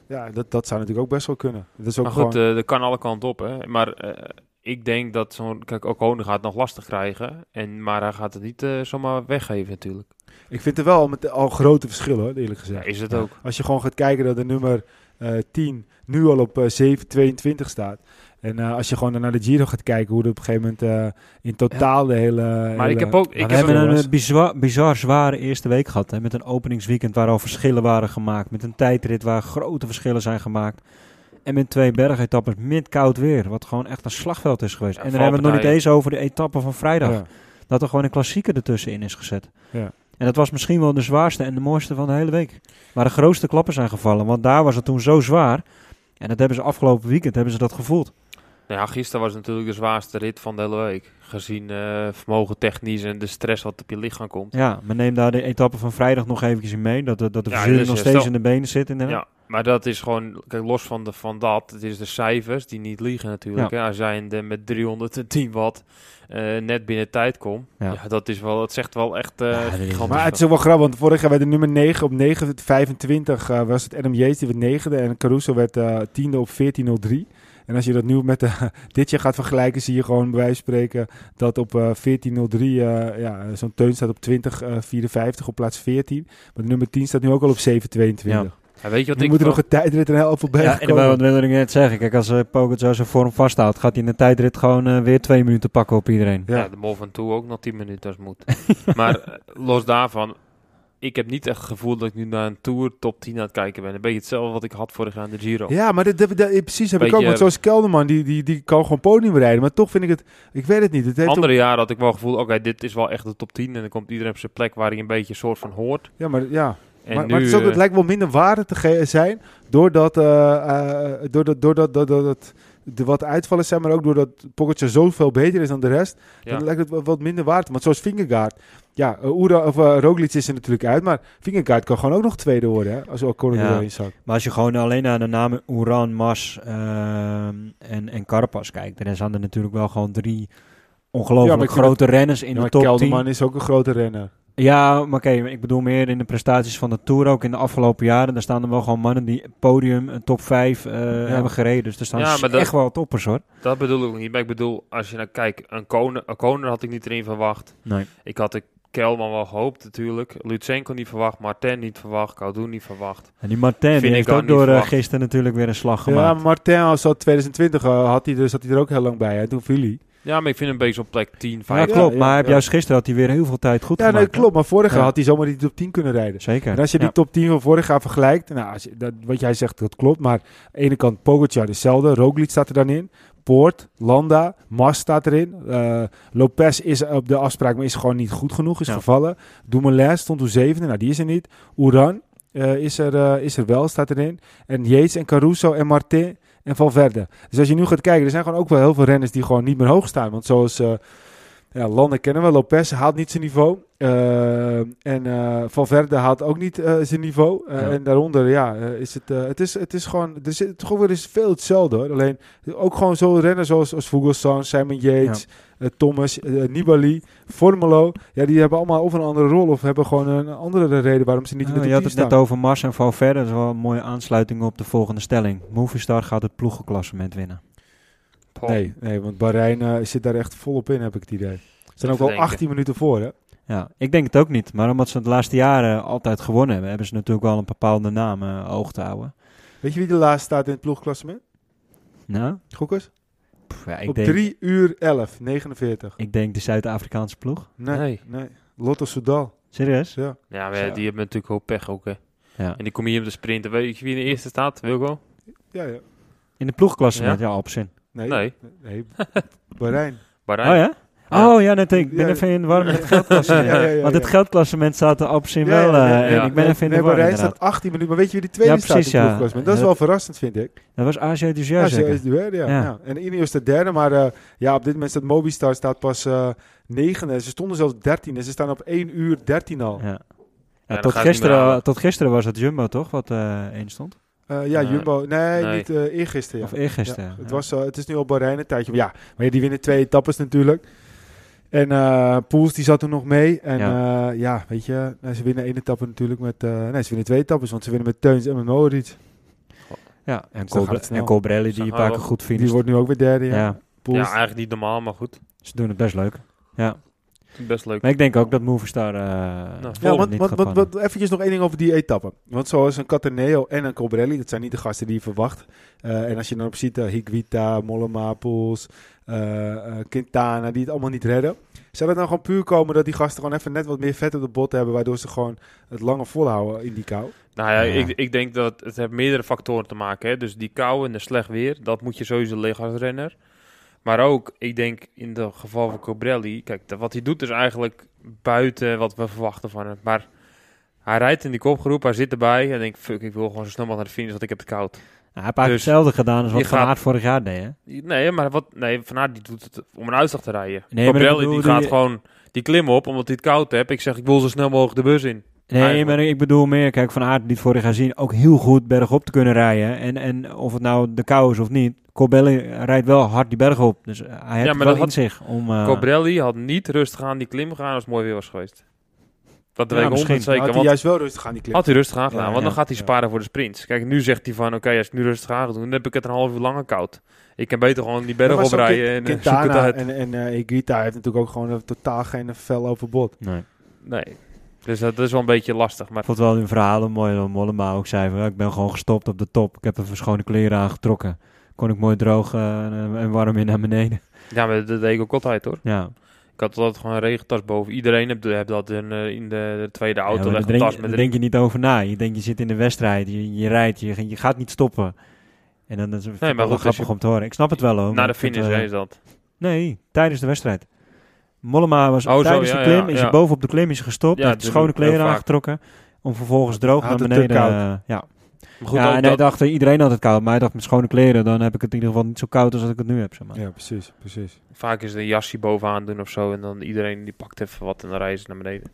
[SPEAKER 1] Ja, dat, dat zou natuurlijk ook best wel kunnen. Dat is ook
[SPEAKER 3] maar goed,
[SPEAKER 1] gewoon...
[SPEAKER 3] eh, dat kan alle kanten op, hè. Maar eh, ik denk dat zo'n... Kijk, Ocon gaat het nog lastig krijgen. En, maar hij gaat het niet eh, zomaar weggeven natuurlijk.
[SPEAKER 1] Ik vind er wel met, al grote verschillen, hoor, eerlijk gezegd.
[SPEAKER 3] Ja, is het ook.
[SPEAKER 1] Als je gewoon gaat kijken dat de nummer eh 10 nu al op eh 7,22 staat. En eh, als je gewoon naar de Giro gaat kijken hoe het op een gegeven moment eh, in totaal de hele...
[SPEAKER 3] Maar
[SPEAKER 1] hele-
[SPEAKER 3] ik heb ook... Ik
[SPEAKER 2] we
[SPEAKER 3] heb
[SPEAKER 2] hebben
[SPEAKER 1] hem-
[SPEAKER 2] een eh, bizar, bizar zware eerste week gehad. Hè, met een openingsweekend waar al verschillen waren gemaakt. Met een tijdrit waar grote verschillen zijn gemaakt. En met twee bergetappes met koud weer. Wat gewoon echt een slagveld is geweest.
[SPEAKER 3] Ja,
[SPEAKER 2] en dan hebben we het nog niet eens over de etappe van vrijdag.
[SPEAKER 1] Ja.
[SPEAKER 2] Dat er gewoon een klassieker ertussenin is gezet.
[SPEAKER 1] Ja.
[SPEAKER 2] En dat was misschien wel de zwaarste en de mooiste van de hele week. Waar de grootste klappen zijn gevallen. Want daar was het toen zo zwaar. En dat hebben ze afgelopen weekend hebben ze dat gevoeld.
[SPEAKER 3] Nou ja, gisteren was natuurlijk de zwaarste rit van de hele week. Gezien eh, vermogen technisch en de stress wat op je lichaam komt.
[SPEAKER 2] Ja, maar neem daar de etappe van vrijdag nog eventjes in mee. Dat, de- dat de
[SPEAKER 3] Ja,
[SPEAKER 2] verzuring
[SPEAKER 3] dus
[SPEAKER 2] nog
[SPEAKER 3] je
[SPEAKER 2] steeds
[SPEAKER 3] stel-
[SPEAKER 2] in de benen zit. inderdaad.
[SPEAKER 3] Ja, maar dat is gewoon, kijk, los van, de, van dat, het is de cijfers die niet liegen natuurlijk. Ja. In de, met 310 watt eh, net binnen tijd komt,
[SPEAKER 2] Ja.
[SPEAKER 3] ja. dat is wel, dat zegt wel echt eh
[SPEAKER 2] Ja,
[SPEAKER 1] Maar het is wel grappig, want vorig jaar werd de nummer 9 op 9,25 eh was het Adam Yates, die werd negende. En Caruso werd eh tiende op 14,03. En als je dat nu met de, dit jaar gaat vergelijken, zie je gewoon bij wijze van spreken dat op eh 14.03 eh, ja, zo'n teun staat op 20.54 op plaats 14. Maar de nummer 10 staat nu ook al op 7.22.
[SPEAKER 2] Ja.
[SPEAKER 3] Ja, weet je wat ik
[SPEAKER 1] moet er nog een tijdrit en heel veel bij
[SPEAKER 2] Ja, en dat wat wilde ik net zeggen. Kijk, als uh, Pogacar zijn vorm vasthoudt, gaat hij in de tijdrit gewoon eh, weer twee minuten pakken op iedereen.
[SPEAKER 1] Ja.
[SPEAKER 3] Ja, de mol van toe ook nog 10 minuten als moet. maar eh, los daarvan, ik heb niet echt het gevoel dat ik nu naar een Tour top 10 aan het kijken ben. Een beetje hetzelfde wat ik had vorig jaar in de Giro.
[SPEAKER 1] Ja, maar dat, dat, dat- precies heb ik ook. Want zoals Kelderman, die, die, die kan gewoon podium rijden. Maar toch vind ik het, ik weet het niet. Het heeft
[SPEAKER 3] Andere jaren had ik wel het gevoel, oké, dit is wel echt de top 10. En dan komt iedereen op zijn plek waar hij een beetje een soort van hoort.
[SPEAKER 1] ja, maar ja.
[SPEAKER 3] En
[SPEAKER 1] maar,
[SPEAKER 3] nu,
[SPEAKER 1] maar het, is ook, het
[SPEAKER 3] eh,
[SPEAKER 1] lijkt wel minder waarde te zijn doordat, eh, doordat, doordat, doordat de wat uitvallen zijn, maar ook doordat Pogacar zoveel beter is dan de rest,
[SPEAKER 3] ja.
[SPEAKER 1] dan lijkt het wel wat minder waard. Want zoals Vingegaard, ja, uh, Oera, of uh, Roglic is er natuurlijk uit, maar Vingegaard kan gewoon ook nog tweede worden, hè, als Ocon
[SPEAKER 2] Ja.
[SPEAKER 1] er erin zat.
[SPEAKER 2] Maar als je gewoon alleen naar de namen Oeran, Mas ehm, en, en Carapaz kijkt, dan zijn er natuurlijk wel gewoon drie ongelooflijk
[SPEAKER 1] ik
[SPEAKER 2] grote renners in
[SPEAKER 1] Ja,
[SPEAKER 2] de
[SPEAKER 1] maar
[SPEAKER 2] top 10.
[SPEAKER 1] Kelderman is ook een grote renner.
[SPEAKER 2] Ja, maar oké, ik bedoel meer in de prestaties van de Tour ook in de afgelopen jaren. Daar staan er wel gewoon mannen die podium, een top 5 hebben gereden. Dus er staan
[SPEAKER 3] Ja, maar dat-
[SPEAKER 2] echt wel toppers hoor.
[SPEAKER 3] Dat bedoel ik niet. Maar ik bedoel, als je naar kijkt, een Koner, een Koner had ik niet erin verwacht.
[SPEAKER 2] Nee.
[SPEAKER 3] Ik had de Kelman wel gehoopt natuurlijk. Lutsenko niet verwacht, Martin niet verwacht, Koudoun niet verwacht.
[SPEAKER 2] En die Martin die
[SPEAKER 3] Vind ik
[SPEAKER 2] heeft
[SPEAKER 3] ook
[SPEAKER 2] door eh,
[SPEAKER 3] verwacht.
[SPEAKER 2] gisteren natuurlijk weer een slag
[SPEAKER 1] Ja,
[SPEAKER 2] gemaakt.
[SPEAKER 1] maar Martin als dat 2020 uh, had hij, dus zat hij er ook heel lang bij. Hè. Toen viel hij.
[SPEAKER 3] Ja, maar ik vind hem een beetje op plek 10,
[SPEAKER 2] Ja,
[SPEAKER 3] 5.
[SPEAKER 2] klopt.
[SPEAKER 1] ja,
[SPEAKER 2] maar hij heeft
[SPEAKER 1] ja.
[SPEAKER 2] juist gisteren had hij weer heel veel tijd goed
[SPEAKER 1] Ja, nee,
[SPEAKER 2] gemaakt. hè?
[SPEAKER 1] klopt. Maar vorig jaar
[SPEAKER 2] Ja.
[SPEAKER 1] had hij zomaar die top 10 kunnen rijden.
[SPEAKER 2] Zeker.
[SPEAKER 1] En als je die
[SPEAKER 2] Ja.
[SPEAKER 1] top 10 van vorig jaar vergelijkt, nou, als je, dat, wat jij zegt, dat klopt. Maar aan de ene kant Pogacar hetzelfde, Roglic staat er dan in. Poort, Landa, Mas staat erin. Eh, Lopez is op de afspraak, maar is gewoon niet goed genoeg, is
[SPEAKER 2] Ja.
[SPEAKER 1] gevallen. Dumoulin stond toen zevende, nou die is er niet. Oeran eh, is, er, eh, is er wel, staat erin. En Yates en Caruso en Martin en Valverde. Dus als je nu gaat kijken, er zijn gewoon ook wel heel veel renners die gewoon niet meer hoog staan. Want zoals... eh, ja, Landa kennen we. Lopez haalt niet zijn niveau. Eh, en eh Valverde haalt ook niet eh, zijn niveau.
[SPEAKER 2] Ja.
[SPEAKER 1] En daaronder, ja, is het, het, is, het is gewoon... Er zit toch ook weer veel hetzelfde, hoor. Alleen ook gewoon zo rennen zoals, als Vogelsang, Simon Yates, Thomas, Nibali, Formelo. Ja, die hebben allemaal of een andere rol of hebben gewoon een andere reden waarom ze niet in de
[SPEAKER 2] Ja, je had
[SPEAKER 1] 10
[SPEAKER 2] het
[SPEAKER 1] staan.
[SPEAKER 2] net over Mars en Valverde. Dat is wel een mooie aansluiting op de volgende stelling. Movistar gaat het ploegenklassement winnen.
[SPEAKER 1] Nee, nee, want Bahrein eh, zit daar echt volop in, heb ik het idee. Ze zijn ook al
[SPEAKER 3] denken.
[SPEAKER 1] 18 minuten voor, hè?
[SPEAKER 2] Ja, ik denk het ook niet. Maar omdat ze de laatste jaren altijd gewonnen hebben, hebben ze natuurlijk wel een bepaalde naam eh, oog te houden.
[SPEAKER 1] Weet je wie de laatste staat in het ploegklassement?
[SPEAKER 2] Nou,
[SPEAKER 1] Gokkers?
[SPEAKER 2] Ja, ik,
[SPEAKER 1] Op
[SPEAKER 2] denk,
[SPEAKER 1] 3 uur 11, 49.
[SPEAKER 2] ik denk de Zuid-Afrikaanse ploeg.
[SPEAKER 1] Nee, nee.
[SPEAKER 3] Nee.
[SPEAKER 1] Lotto Soudal.
[SPEAKER 2] Serieus?
[SPEAKER 1] Ja.
[SPEAKER 3] Ja, maar die hebben natuurlijk ook pech ook, hè.
[SPEAKER 2] Ja.
[SPEAKER 3] En die kom hier op de sprinten. Weet je wie in de eerste staat? Wilco?
[SPEAKER 1] Ja, ja.
[SPEAKER 2] In de ploegklassement, ja,
[SPEAKER 3] Ja.
[SPEAKER 2] op zin.
[SPEAKER 1] Nee.
[SPEAKER 3] Nee.
[SPEAKER 1] Nee. Bahrein.
[SPEAKER 3] Bahrein.
[SPEAKER 2] Oh ja?
[SPEAKER 3] Ja.
[SPEAKER 2] Oh ja, net, ik ben
[SPEAKER 1] Ja.
[SPEAKER 2] even in de war met het geldklassement.
[SPEAKER 1] Ja, ja, ja,
[SPEAKER 2] Want het
[SPEAKER 1] ja.
[SPEAKER 2] geldklassement staat er op
[SPEAKER 1] Ja,
[SPEAKER 2] wel.
[SPEAKER 1] ja, ja,
[SPEAKER 2] eh,
[SPEAKER 3] ja.
[SPEAKER 2] en ik ben even in de
[SPEAKER 1] nee,
[SPEAKER 2] war
[SPEAKER 1] staat 18 minuten. Maar weet je wie die tweede
[SPEAKER 2] Ja,
[SPEAKER 1] staat
[SPEAKER 2] precies,
[SPEAKER 1] in het? Dat is wel verrassend, vind ik.
[SPEAKER 2] Dat was AZ dus
[SPEAKER 1] Ja,
[SPEAKER 2] ja, zeker.
[SPEAKER 1] is de derde, ja.
[SPEAKER 2] Ja.
[SPEAKER 1] ja. En Ineos de derde, maar eh, ja, op dit moment staat Mobistar staat pas eh negende. Ze stonden zelfs 13 en ze staan op 1 uur 13 al.
[SPEAKER 2] Ja. Tot, gisteren, tot gisteren was het Jumbo toch, wat eh één stond?
[SPEAKER 1] Eh, ja,
[SPEAKER 3] Nee.
[SPEAKER 1] Jumbo. Nee,
[SPEAKER 3] Nee.
[SPEAKER 1] niet eh eergisteren. Ja.
[SPEAKER 2] Of eergisteren.
[SPEAKER 1] Ja,
[SPEAKER 2] ja.
[SPEAKER 1] het, was, eh, het is nu al Bahrein een tijdje. Maar ja, maar ja, die winnen twee etappes natuurlijk. En eh Poels die zat er nog mee. En ja, ja weet je, nou, ze winnen één etappe natuurlijk met... eh, nee, ze winnen twee etappes, want ze winnen met Teuns en met Moritz.
[SPEAKER 2] Ja, en,
[SPEAKER 1] Dus
[SPEAKER 2] Colbre en Colbrelli die een
[SPEAKER 3] gaan
[SPEAKER 2] paar keer goed
[SPEAKER 1] Die
[SPEAKER 2] finisht.
[SPEAKER 1] wordt nu ook weer derde, ja.
[SPEAKER 2] ja.
[SPEAKER 1] Poels.
[SPEAKER 3] Ja, eigenlijk niet normaal, maar goed.
[SPEAKER 2] ze doen het best leuk. Ja.
[SPEAKER 3] Best leuk.
[SPEAKER 2] Maar ik denk ook dat Movistar eh
[SPEAKER 3] Nou,
[SPEAKER 1] Ja, want,
[SPEAKER 2] niet
[SPEAKER 1] want,
[SPEAKER 2] gaat
[SPEAKER 1] eventjes nog één ding over die etappen. Want zoals een Cataneo en een Colbrelli, dat zijn niet de gasten die je verwacht. Eh, en als je dan op ziet, uh, Higuita, Mollema, Poels, Quintana, die het allemaal niet redden. Zou het nou gewoon puur komen dat die gasten gewoon even net wat meer vet op de bot hebben, waardoor ze gewoon het langer volhouden in die kou?
[SPEAKER 3] Nou ja,
[SPEAKER 2] Ja.
[SPEAKER 3] Ik, ik denk dat het heeft meerdere factoren te maken. Hè. Dus die kou en de slecht weer, dat moet je sowieso liggen als renner. Maar ook, ik denk in het geval van Cobrelli, kijk, wat hij doet is eigenlijk buiten wat we verwachten van hem. Maar hij rijdt in die kopgroep, hij zit erbij en denkt, fuck, ik wil gewoon zo snel mogelijk naar de finish, want ik heb het koud.
[SPEAKER 2] Nou, hij heeft eigenlijk
[SPEAKER 3] Dus
[SPEAKER 2] hetzelfde gedaan als wat Van Aert vorig jaar deed. Hè?
[SPEAKER 3] Nee, maar wat, nee, Van Aert die doet het om een uitslag te rijden.
[SPEAKER 2] Nee,
[SPEAKER 3] Cobrelli die gaat gewoon die klim op, omdat hij het koud heeft. Ik zeg, ik wil zo snel mogelijk de bus in.
[SPEAKER 2] Nee, maar ik bedoel meer, kijk, Van Aert liet vorig jaar zien ook heel goed bergop te kunnen rijden. En, en of het nou de kou is of niet, Corbelli rijdt wel hard die berg op. Dus eh, hij heeft
[SPEAKER 3] maar
[SPEAKER 2] wel
[SPEAKER 3] dat
[SPEAKER 2] in
[SPEAKER 3] had-
[SPEAKER 2] zich om... eh,
[SPEAKER 3] Cobrelli had niet rustig aan die klim gegaan als het mooi weer was geweest. Dat
[SPEAKER 2] Ja,
[SPEAKER 3] weet ik
[SPEAKER 2] misschien.
[SPEAKER 3] 100 zeker.
[SPEAKER 1] had hij
[SPEAKER 3] want
[SPEAKER 1] juist wel rustig aan die klim.
[SPEAKER 3] had hij rustig aan gedaan,
[SPEAKER 1] Ja,
[SPEAKER 3] want dan gaat hij
[SPEAKER 1] ja.
[SPEAKER 3] sparen voor de sprints. Kijk, nu zegt hij van, oké, als ik nu rustig aan ga doen, dan heb ik het een half uur langer koud. Ik kan beter gewoon die berg oprijden en eh,
[SPEAKER 1] Quintana en, en eh, Higuita heeft natuurlijk ook gewoon totaal geen fel over bot.
[SPEAKER 2] Nee.
[SPEAKER 3] Nee, dus dat is wel een beetje lastig. Maar
[SPEAKER 2] Ik vond wel in verhalen mooi dat Mollema ook zei van, ja, ik ben gewoon gestopt op de top. Ik heb even schone kleren aangetrokken. Kon ik mooi droog en, warm in naar beneden.
[SPEAKER 3] ja, maar dat deed ik ook altijd hoor.
[SPEAKER 2] Ja,
[SPEAKER 3] Ik had altijd gewoon een regentas boven. Iedereen heeft dat in, eh, in de, de tweede
[SPEAKER 2] ja
[SPEAKER 3] auto.
[SPEAKER 2] maar
[SPEAKER 3] legt
[SPEAKER 2] daar
[SPEAKER 3] een
[SPEAKER 2] denk,
[SPEAKER 3] tas
[SPEAKER 2] daar denk je niet over na. Je denkt, je zit in de wedstrijd, je, je rijdt, je, je gaat niet stoppen. En dan is het
[SPEAKER 3] maar goed, als
[SPEAKER 2] grappig
[SPEAKER 3] je-
[SPEAKER 2] om te horen. Ik snap het wel hoor. maar
[SPEAKER 3] naar de finish
[SPEAKER 2] eh,
[SPEAKER 3] is dat.
[SPEAKER 2] Nee, tijdens de wedstrijd. Mollema was
[SPEAKER 3] Oh, zo,
[SPEAKER 2] tijdens
[SPEAKER 3] ja,
[SPEAKER 2] de klim,
[SPEAKER 3] ja,
[SPEAKER 2] is hij bovenop de klim is hij gestopt,
[SPEAKER 3] Ja,
[SPEAKER 2] heeft
[SPEAKER 3] dat
[SPEAKER 2] schone kleren aangetrokken, om vervolgens droog
[SPEAKER 1] Had
[SPEAKER 2] naar beneden.
[SPEAKER 1] koud.
[SPEAKER 2] eh, ja,
[SPEAKER 3] Maar goed,
[SPEAKER 2] ja en hij
[SPEAKER 3] dat-
[SPEAKER 2] dacht, iedereen had het koud, maar hij dacht met schone kleren, dan heb ik het in ieder geval niet zo koud als dat ik het nu heb. Zeg maar.
[SPEAKER 1] Ja, precies, precies.
[SPEAKER 3] Vaak is er een jasje bovenaan doen of zo. En dan iedereen die pakt even wat en dan rijden ze naar beneden.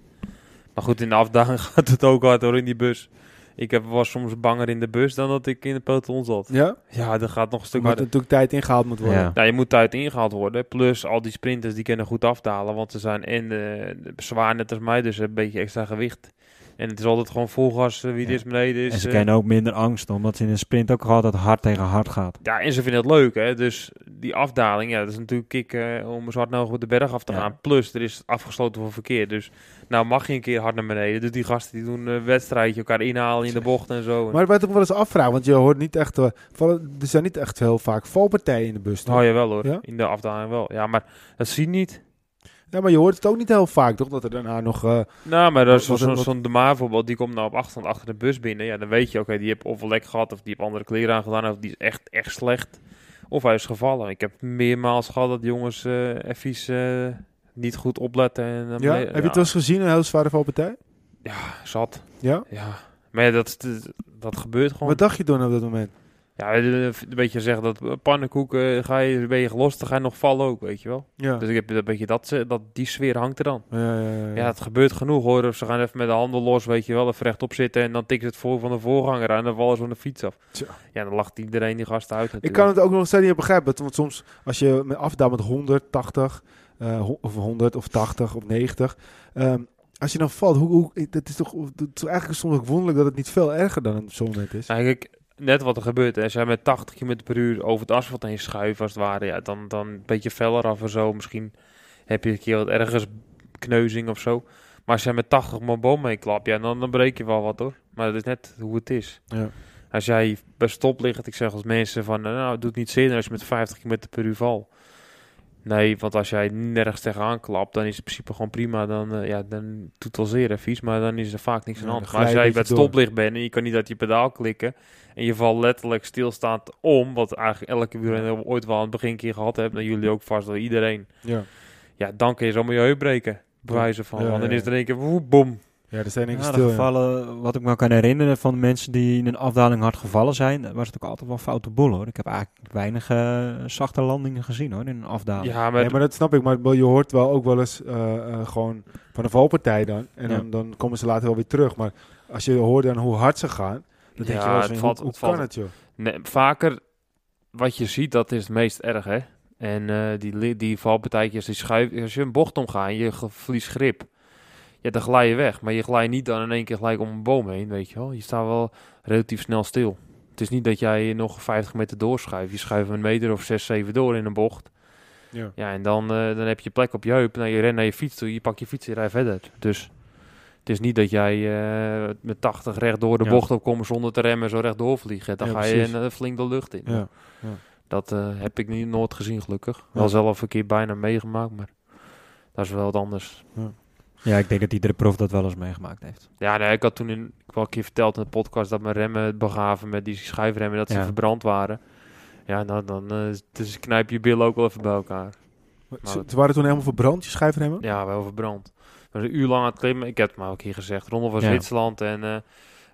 [SPEAKER 3] Maar goed, in de afdaling gaat het ook hard hoor in die bus. Ik heb, was soms banger in de bus dan dat ik in de peloton zat.
[SPEAKER 1] Ja?
[SPEAKER 3] Ja, dat gaat nog een stuk
[SPEAKER 1] Omdat er
[SPEAKER 3] harder.
[SPEAKER 1] natuurlijk tijd ingehaald moet worden.
[SPEAKER 2] Ja.
[SPEAKER 3] Nou, je moet tijd ingehaald worden. Plus al die sprinters die kunnen goed afdalen. Want ze zijn en eh, zwaar net als mij. Dus een beetje extra gewicht. En het is altijd gewoon vol gas eh, wie
[SPEAKER 2] Ja.
[SPEAKER 3] er is beneden is.
[SPEAKER 2] En ze
[SPEAKER 3] eh,
[SPEAKER 2] kennen ook minder angst, omdat ze in een sprint ook altijd hard tegen hard gaat.
[SPEAKER 3] Ja, en ze vinden het leuk, hè. Dus die afdaling, ja, dat is natuurlijk kicken om zo hard mogelijk de berg af te
[SPEAKER 2] Ja.
[SPEAKER 3] gaan. Plus, er is afgesloten voor verkeer. Dus nou mag je een keer hard naar beneden. Dus die gasten die doen een wedstrijdje, elkaar inhalen in de bocht en zo.
[SPEAKER 1] Maar wat ik wel eens afvraag, want je hoort niet echt... eh, vallen- er zijn niet echt heel vaak valpartijen in de bus. toch?
[SPEAKER 3] Oh ja, wel hoor.
[SPEAKER 1] Ja?
[SPEAKER 3] In de afdaling wel. Ja, maar dat zie je niet.
[SPEAKER 1] Ja, maar je hoort het ook niet heel vaak, toch? Dat er daarna nog... eh,
[SPEAKER 3] Nou, maar dat is zo'n
[SPEAKER 1] wat-
[SPEAKER 3] zo'n De Maar bijvoorbeeld, die komt nou op afstand achter de bus binnen. Ja, dan weet je, oké, die heeft of lek gehad, of die heeft andere kleren aangedaan, of die is echt, echt slecht. Of hij is gevallen. Ik heb meermaals gehad dat jongens eh even eh, niet goed opletten. En, dan
[SPEAKER 1] ja? Heb je het wel eens gezien, een heel zware valpartij?
[SPEAKER 3] zat.
[SPEAKER 1] Ja?
[SPEAKER 3] Ja, maar ja, dat, dat, dat gebeurt gewoon.
[SPEAKER 1] Wat dacht je toen op dat moment?
[SPEAKER 3] Ja, een beetje zeggen dat pannenkoeken, ga je, ben je gelost, dan ga je nog vallen ook, weet je wel.
[SPEAKER 1] Ja.
[SPEAKER 3] Dus ik heb een beetje dat, ze- dat, die sfeer hangt er dan.
[SPEAKER 1] Ja, ja, ja, ja.
[SPEAKER 3] Het gebeurt genoeg hoor. Of ze gaan even met de handen los, weet je wel, even rechtop zitten en dan tikt het voor van de voorganger aan en dan vallen ze van de fiets af.
[SPEAKER 1] Tja.
[SPEAKER 3] Ja, dan lacht iedereen die gasten uit
[SPEAKER 1] Ik
[SPEAKER 3] natuurlijk.
[SPEAKER 1] kan het ook nog steeds niet begrijpen. Want soms als je met afdaalt met 100, 80, eh, ho- of 100 of 80 of 90. ehm, als je dan valt, hoe, hoe, dat is toch dat is eigenlijk soms ook wonderlijk dat het niet veel erger dan op zo'n moment is.
[SPEAKER 3] Eigenlijk net wat er gebeurt. Als jij met 80 km per uur over het asfalt heen schuift als het ware, ja, dan, dan een beetje feller af en zo. Misschien heb je een keer wat ergens kneuzing of zo. Maar als jij met 80 mijn boom mee klapt, ja, dan, dan breek je wel wat hoor. Maar dat is net hoe het is.
[SPEAKER 1] Ja.
[SPEAKER 3] Als jij bij stoplicht, ik zeg als mensen van, nou, het doet niet zin als je met 50 km per uur valt. Nee, want als jij nergens tegenaan klapt, dan is het in principe gewoon prima. Dan, eh, ja, dan doet het wel zeer vies, maar dan is er vaak niks aan de
[SPEAKER 1] Ja,
[SPEAKER 3] hand. Maar als jij bij het stoplicht bent en je kan niet uit je pedaal klikken... en je valt letterlijk stilstaand om, wat eigenlijk elke wielrenner ooit wel aan het begin een keer gehad hebt... en jullie ook vast wel iedereen.
[SPEAKER 1] Ja.
[SPEAKER 3] Ja, dan kun je zomaar je heup breken, bewijzen van. Want dan is er in één keer, woep, boom.
[SPEAKER 1] Ja, er zijn
[SPEAKER 2] Ja, de
[SPEAKER 1] stil. ja.
[SPEAKER 2] gevallen, wat ik me kan herinneren van de mensen die in een afdaling hard gevallen zijn, was het ook altijd wel foute boel hoor. Ik heb eigenlijk weinig eh, zachte landingen gezien hoor, in een afdaling.
[SPEAKER 3] Ja, maar,
[SPEAKER 1] Nee, maar dat snap ik. Maar je hoort wel ook wel eens eh, eh, gewoon van een valpartij dan. En
[SPEAKER 2] Ja.
[SPEAKER 1] dan, dan komen ze later wel weer terug. Maar als je hoort dan hoe hard ze gaan, dan denk je wel eens,
[SPEAKER 3] het
[SPEAKER 1] hoe,
[SPEAKER 3] valt-
[SPEAKER 1] hoe
[SPEAKER 3] het
[SPEAKER 1] kan
[SPEAKER 3] valt-
[SPEAKER 1] het joh?
[SPEAKER 3] Nee, vaker wat je ziet, dat is het meest erg, hè. En eh, die, die valpartijtjes, die schuiven, als je een bocht omgaat en je verliest grip, ja, dan glij je weg. Maar je glijdt niet dan in één keer gelijk om een boom heen, weet je wel. Je staat wel relatief snel stil. Het is niet dat jij nog 50 meter doorschuift. Je schuift een meter of 6, 7 door in een bocht.
[SPEAKER 1] Ja.
[SPEAKER 3] Ja, en dan, eh, dan heb je plek op je heup. Nou, je rent naar je fiets toe, je pakt je fiets en rijdt verder. Dus het is niet dat jij eh, met 80 recht door de
[SPEAKER 2] Ja.
[SPEAKER 3] bocht opkomt zonder te remmen, zo recht doorvliegen. Dan
[SPEAKER 1] Ja,
[SPEAKER 3] ga je een, eh, flink de lucht in.
[SPEAKER 1] Ja.
[SPEAKER 3] Dat heb ik niet nooit gezien, gelukkig. Wel zelf een keer bijna meegemaakt, maar dat is wel wat anders.
[SPEAKER 2] Ja, ik denk dat iedere prof dat wel eens meegemaakt heeft.
[SPEAKER 3] Ja, nee, ik had toen in, ik wel een keer verteld in de podcast dat mijn remmen begaven met die schuifremmen, dat ze
[SPEAKER 2] Ja.
[SPEAKER 3] verbrand waren. Ja, nou, dan eh, dus knijp je billen ook wel even bij elkaar.
[SPEAKER 1] Ze, ze waren toen helemaal verbrand, je schijfremmen?
[SPEAKER 3] Ja, wel verbrand. We zijn een uur lang aan het klimmen. Ik heb het maar ook keer gezegd. Ronde van
[SPEAKER 2] Ja.
[SPEAKER 3] Zwitserland en eh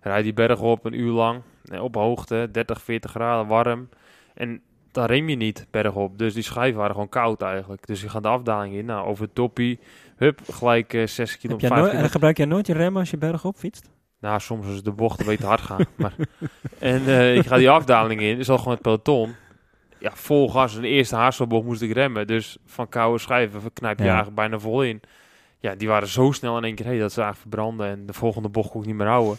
[SPEAKER 3] rijd die berg op een uur lang. eh, op hoogte, 30, 40 graden, warm. En dan rem je niet bergop. Dus die schijven waren gewoon koud eigenlijk. Dus je gaat de afdaling in. Nou, over het toppie. Hup, gelijk eh 6 kilo,
[SPEAKER 2] Heb jij
[SPEAKER 3] 5
[SPEAKER 2] nooit,
[SPEAKER 3] kilo.
[SPEAKER 2] en gebruik jij nooit je remmen als je bergop fietst?
[SPEAKER 3] Nou, soms als de bochten weet te hard gaan. maar, en eh, ik ga die afdaling in. Is al gewoon het peloton. Ja, vol gas. In de eerste haarselbocht moest ik remmen. Dus van koude schijven knijp je
[SPEAKER 2] Ja.
[SPEAKER 3] eigenlijk bijna vol in. Ja, die waren zo snel in één keer heen dat ze eigenlijk verbranden. En de volgende bocht kon ik niet meer houden.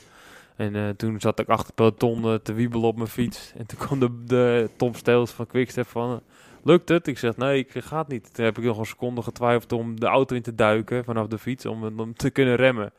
[SPEAKER 3] En eh, toen zat ik achter het peloton eh, te wiebelen op mijn fiets. En toen kwam de, de Tom Steels van Quickstep van... eh, Lukt het? Ik zeg, nee, ik ga het niet. Toen heb ik nog een seconde getwijfeld om de auto in te duiken vanaf de fiets. Om, om te kunnen remmen.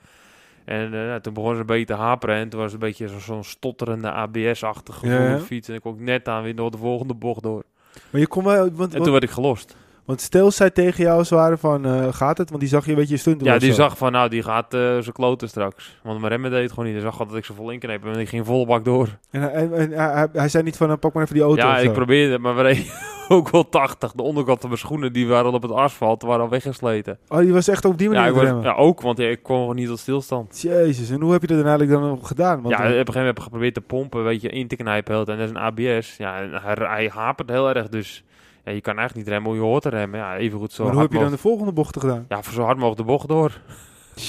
[SPEAKER 3] En eh, nou, toen begon ze een beetje te haperen. En toen was het een beetje zo- zo'n stotterende ABS-achtig gevoel
[SPEAKER 1] Ja,
[SPEAKER 3] fiets. En ik kon net aan weer door de volgende bocht door.
[SPEAKER 1] Maar je kon wel, want,
[SPEAKER 3] En toen werd ik gelost.
[SPEAKER 1] Want Stels zei tegen jou zware van, eh, gaat het? Want die zag je een beetje stunt
[SPEAKER 3] Ja, die
[SPEAKER 1] zo.
[SPEAKER 3] zag van, nou, die gaat eh zijn kloten straks. Want mijn remmen deed het gewoon niet. Hij zag dat ik ze vol inkneep. En ik ging volle bak door.
[SPEAKER 1] En, hij- en, en hij, zei niet van, eh, pak maar even die auto
[SPEAKER 3] ja, ik probeerde het, maar we reden ook wel 80. De onderkant van mijn schoenen, die waren al op het asfalt, waren al weggesleten.
[SPEAKER 1] Oh, die was echt op die manier
[SPEAKER 3] Ja, was, ook, want ja, ik kwam gewoon niet tot stilstand.
[SPEAKER 1] Jezus, en hoe heb je dat dan eigenlijk dan nog gedaan? Want,
[SPEAKER 3] ja, op
[SPEAKER 1] eh,
[SPEAKER 3] een gegeven moment heb ik geprobeerd te pompen, weet je, in te knijpen. En dat is een ABS. Ja, hij hapert heel erg, dus ja, je kan eigenlijk niet remmen hoe je hoort te remmen. Ja, even goed zo
[SPEAKER 1] maar hoe heb je dan de volgende bochten gedaan?
[SPEAKER 3] Ja, voor zo hard mogelijk de bocht door.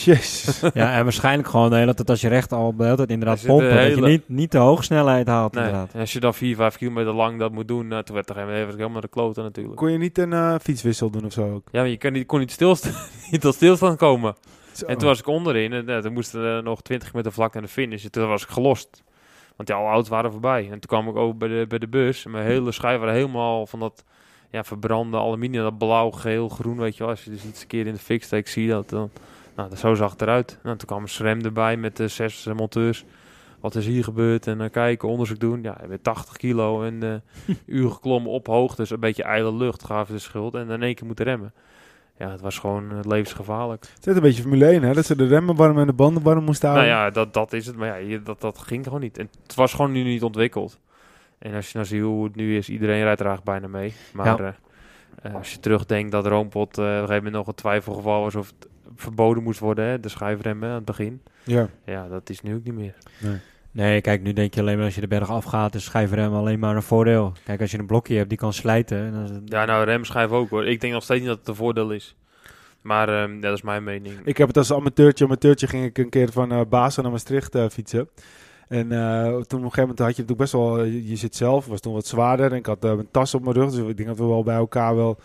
[SPEAKER 1] Jezus.
[SPEAKER 2] ja, en waarschijnlijk gewoon de hele tijd als je recht al de hele tijd inderdaad
[SPEAKER 3] Er
[SPEAKER 2] pompen. Dat je
[SPEAKER 3] hele-
[SPEAKER 2] niet, niet de hoge snelheid haalt
[SPEAKER 3] Nee.
[SPEAKER 2] inderdaad.
[SPEAKER 3] En als je dan 4, 5 kilometer lang dat moet doen, nou, toen werd er helemaal de kloten natuurlijk.
[SPEAKER 1] Kon je niet een eh, fietswissel doen of zo ook?
[SPEAKER 3] Ja, maar je kan niet, kon niet, stilstaan, niet tot stilstand komen.
[SPEAKER 1] Zo.
[SPEAKER 3] En toen was ik onderin en uh, toen moesten nog 20 meter vlak naar de finish. En toen was ik gelost. Want ja, alle auto's waren voorbij. En toen kwam ik ook bij de, bij de bus. En mijn hele schijf waren helemaal van dat ja, verbrande aluminium. Dat blauw, geel, groen, weet je wel. Als je dus iets een keer in de fik steekt, zie je dat dan. Nou, dat zo zag het eruit. Nou, toen kwam een SRAM erbij met de zes monteurs. Wat is hier gebeurd? En dan kijken, onderzoek doen. Ja, met 80 kilo en eh uur geklommen op hoogte. Dus een beetje ijle lucht gaven de schuld. En in één keer moeten remmen. Ja, het was gewoon eh, levensgevaarlijk.
[SPEAKER 1] Het is een beetje Formule 1, hè? Dat ze de remmen warm en de banden warm moesten
[SPEAKER 3] Nou
[SPEAKER 1] houden.
[SPEAKER 3] ja, dat, dat is het. Maar ja, je- dat, dat ging gewoon niet. En het was gewoon nu niet ontwikkeld. En als je nou ziet hoe het nu is, iedereen rijdt er eigenlijk bijna mee. Maar
[SPEAKER 2] Ja.
[SPEAKER 3] eh, eh, als je terugdenkt dat Roompot eh op een gegeven moment nog een twijfelgeval was of het verboden moest worden, hè, de schijfremmen aan het begin.
[SPEAKER 1] Ja.
[SPEAKER 3] Ja, dat is nu ook niet meer.
[SPEAKER 2] Nee, kijk, nu denk je alleen maar als je de berg afgaat, is schijfrem alleen maar een voordeel. Kijk, als je een blokje hebt die kan slijten. Dan is het-
[SPEAKER 3] Ja, nou, remschijf ook hoor. Ik denk nog steeds niet dat het een voordeel is. Maar ehm, ja, dat is mijn mening.
[SPEAKER 1] Ik heb het als amateurtje, amateurtje ging ik een keer van eh Basel naar Maastricht eh, fietsen. En eh, toen op een gegeven moment had je natuurlijk best wel, eh, je, zit zelf, was toen wat zwaarder. En ik had eh, een tas op mijn rug, dus ik denk dat we wel bij elkaar wel,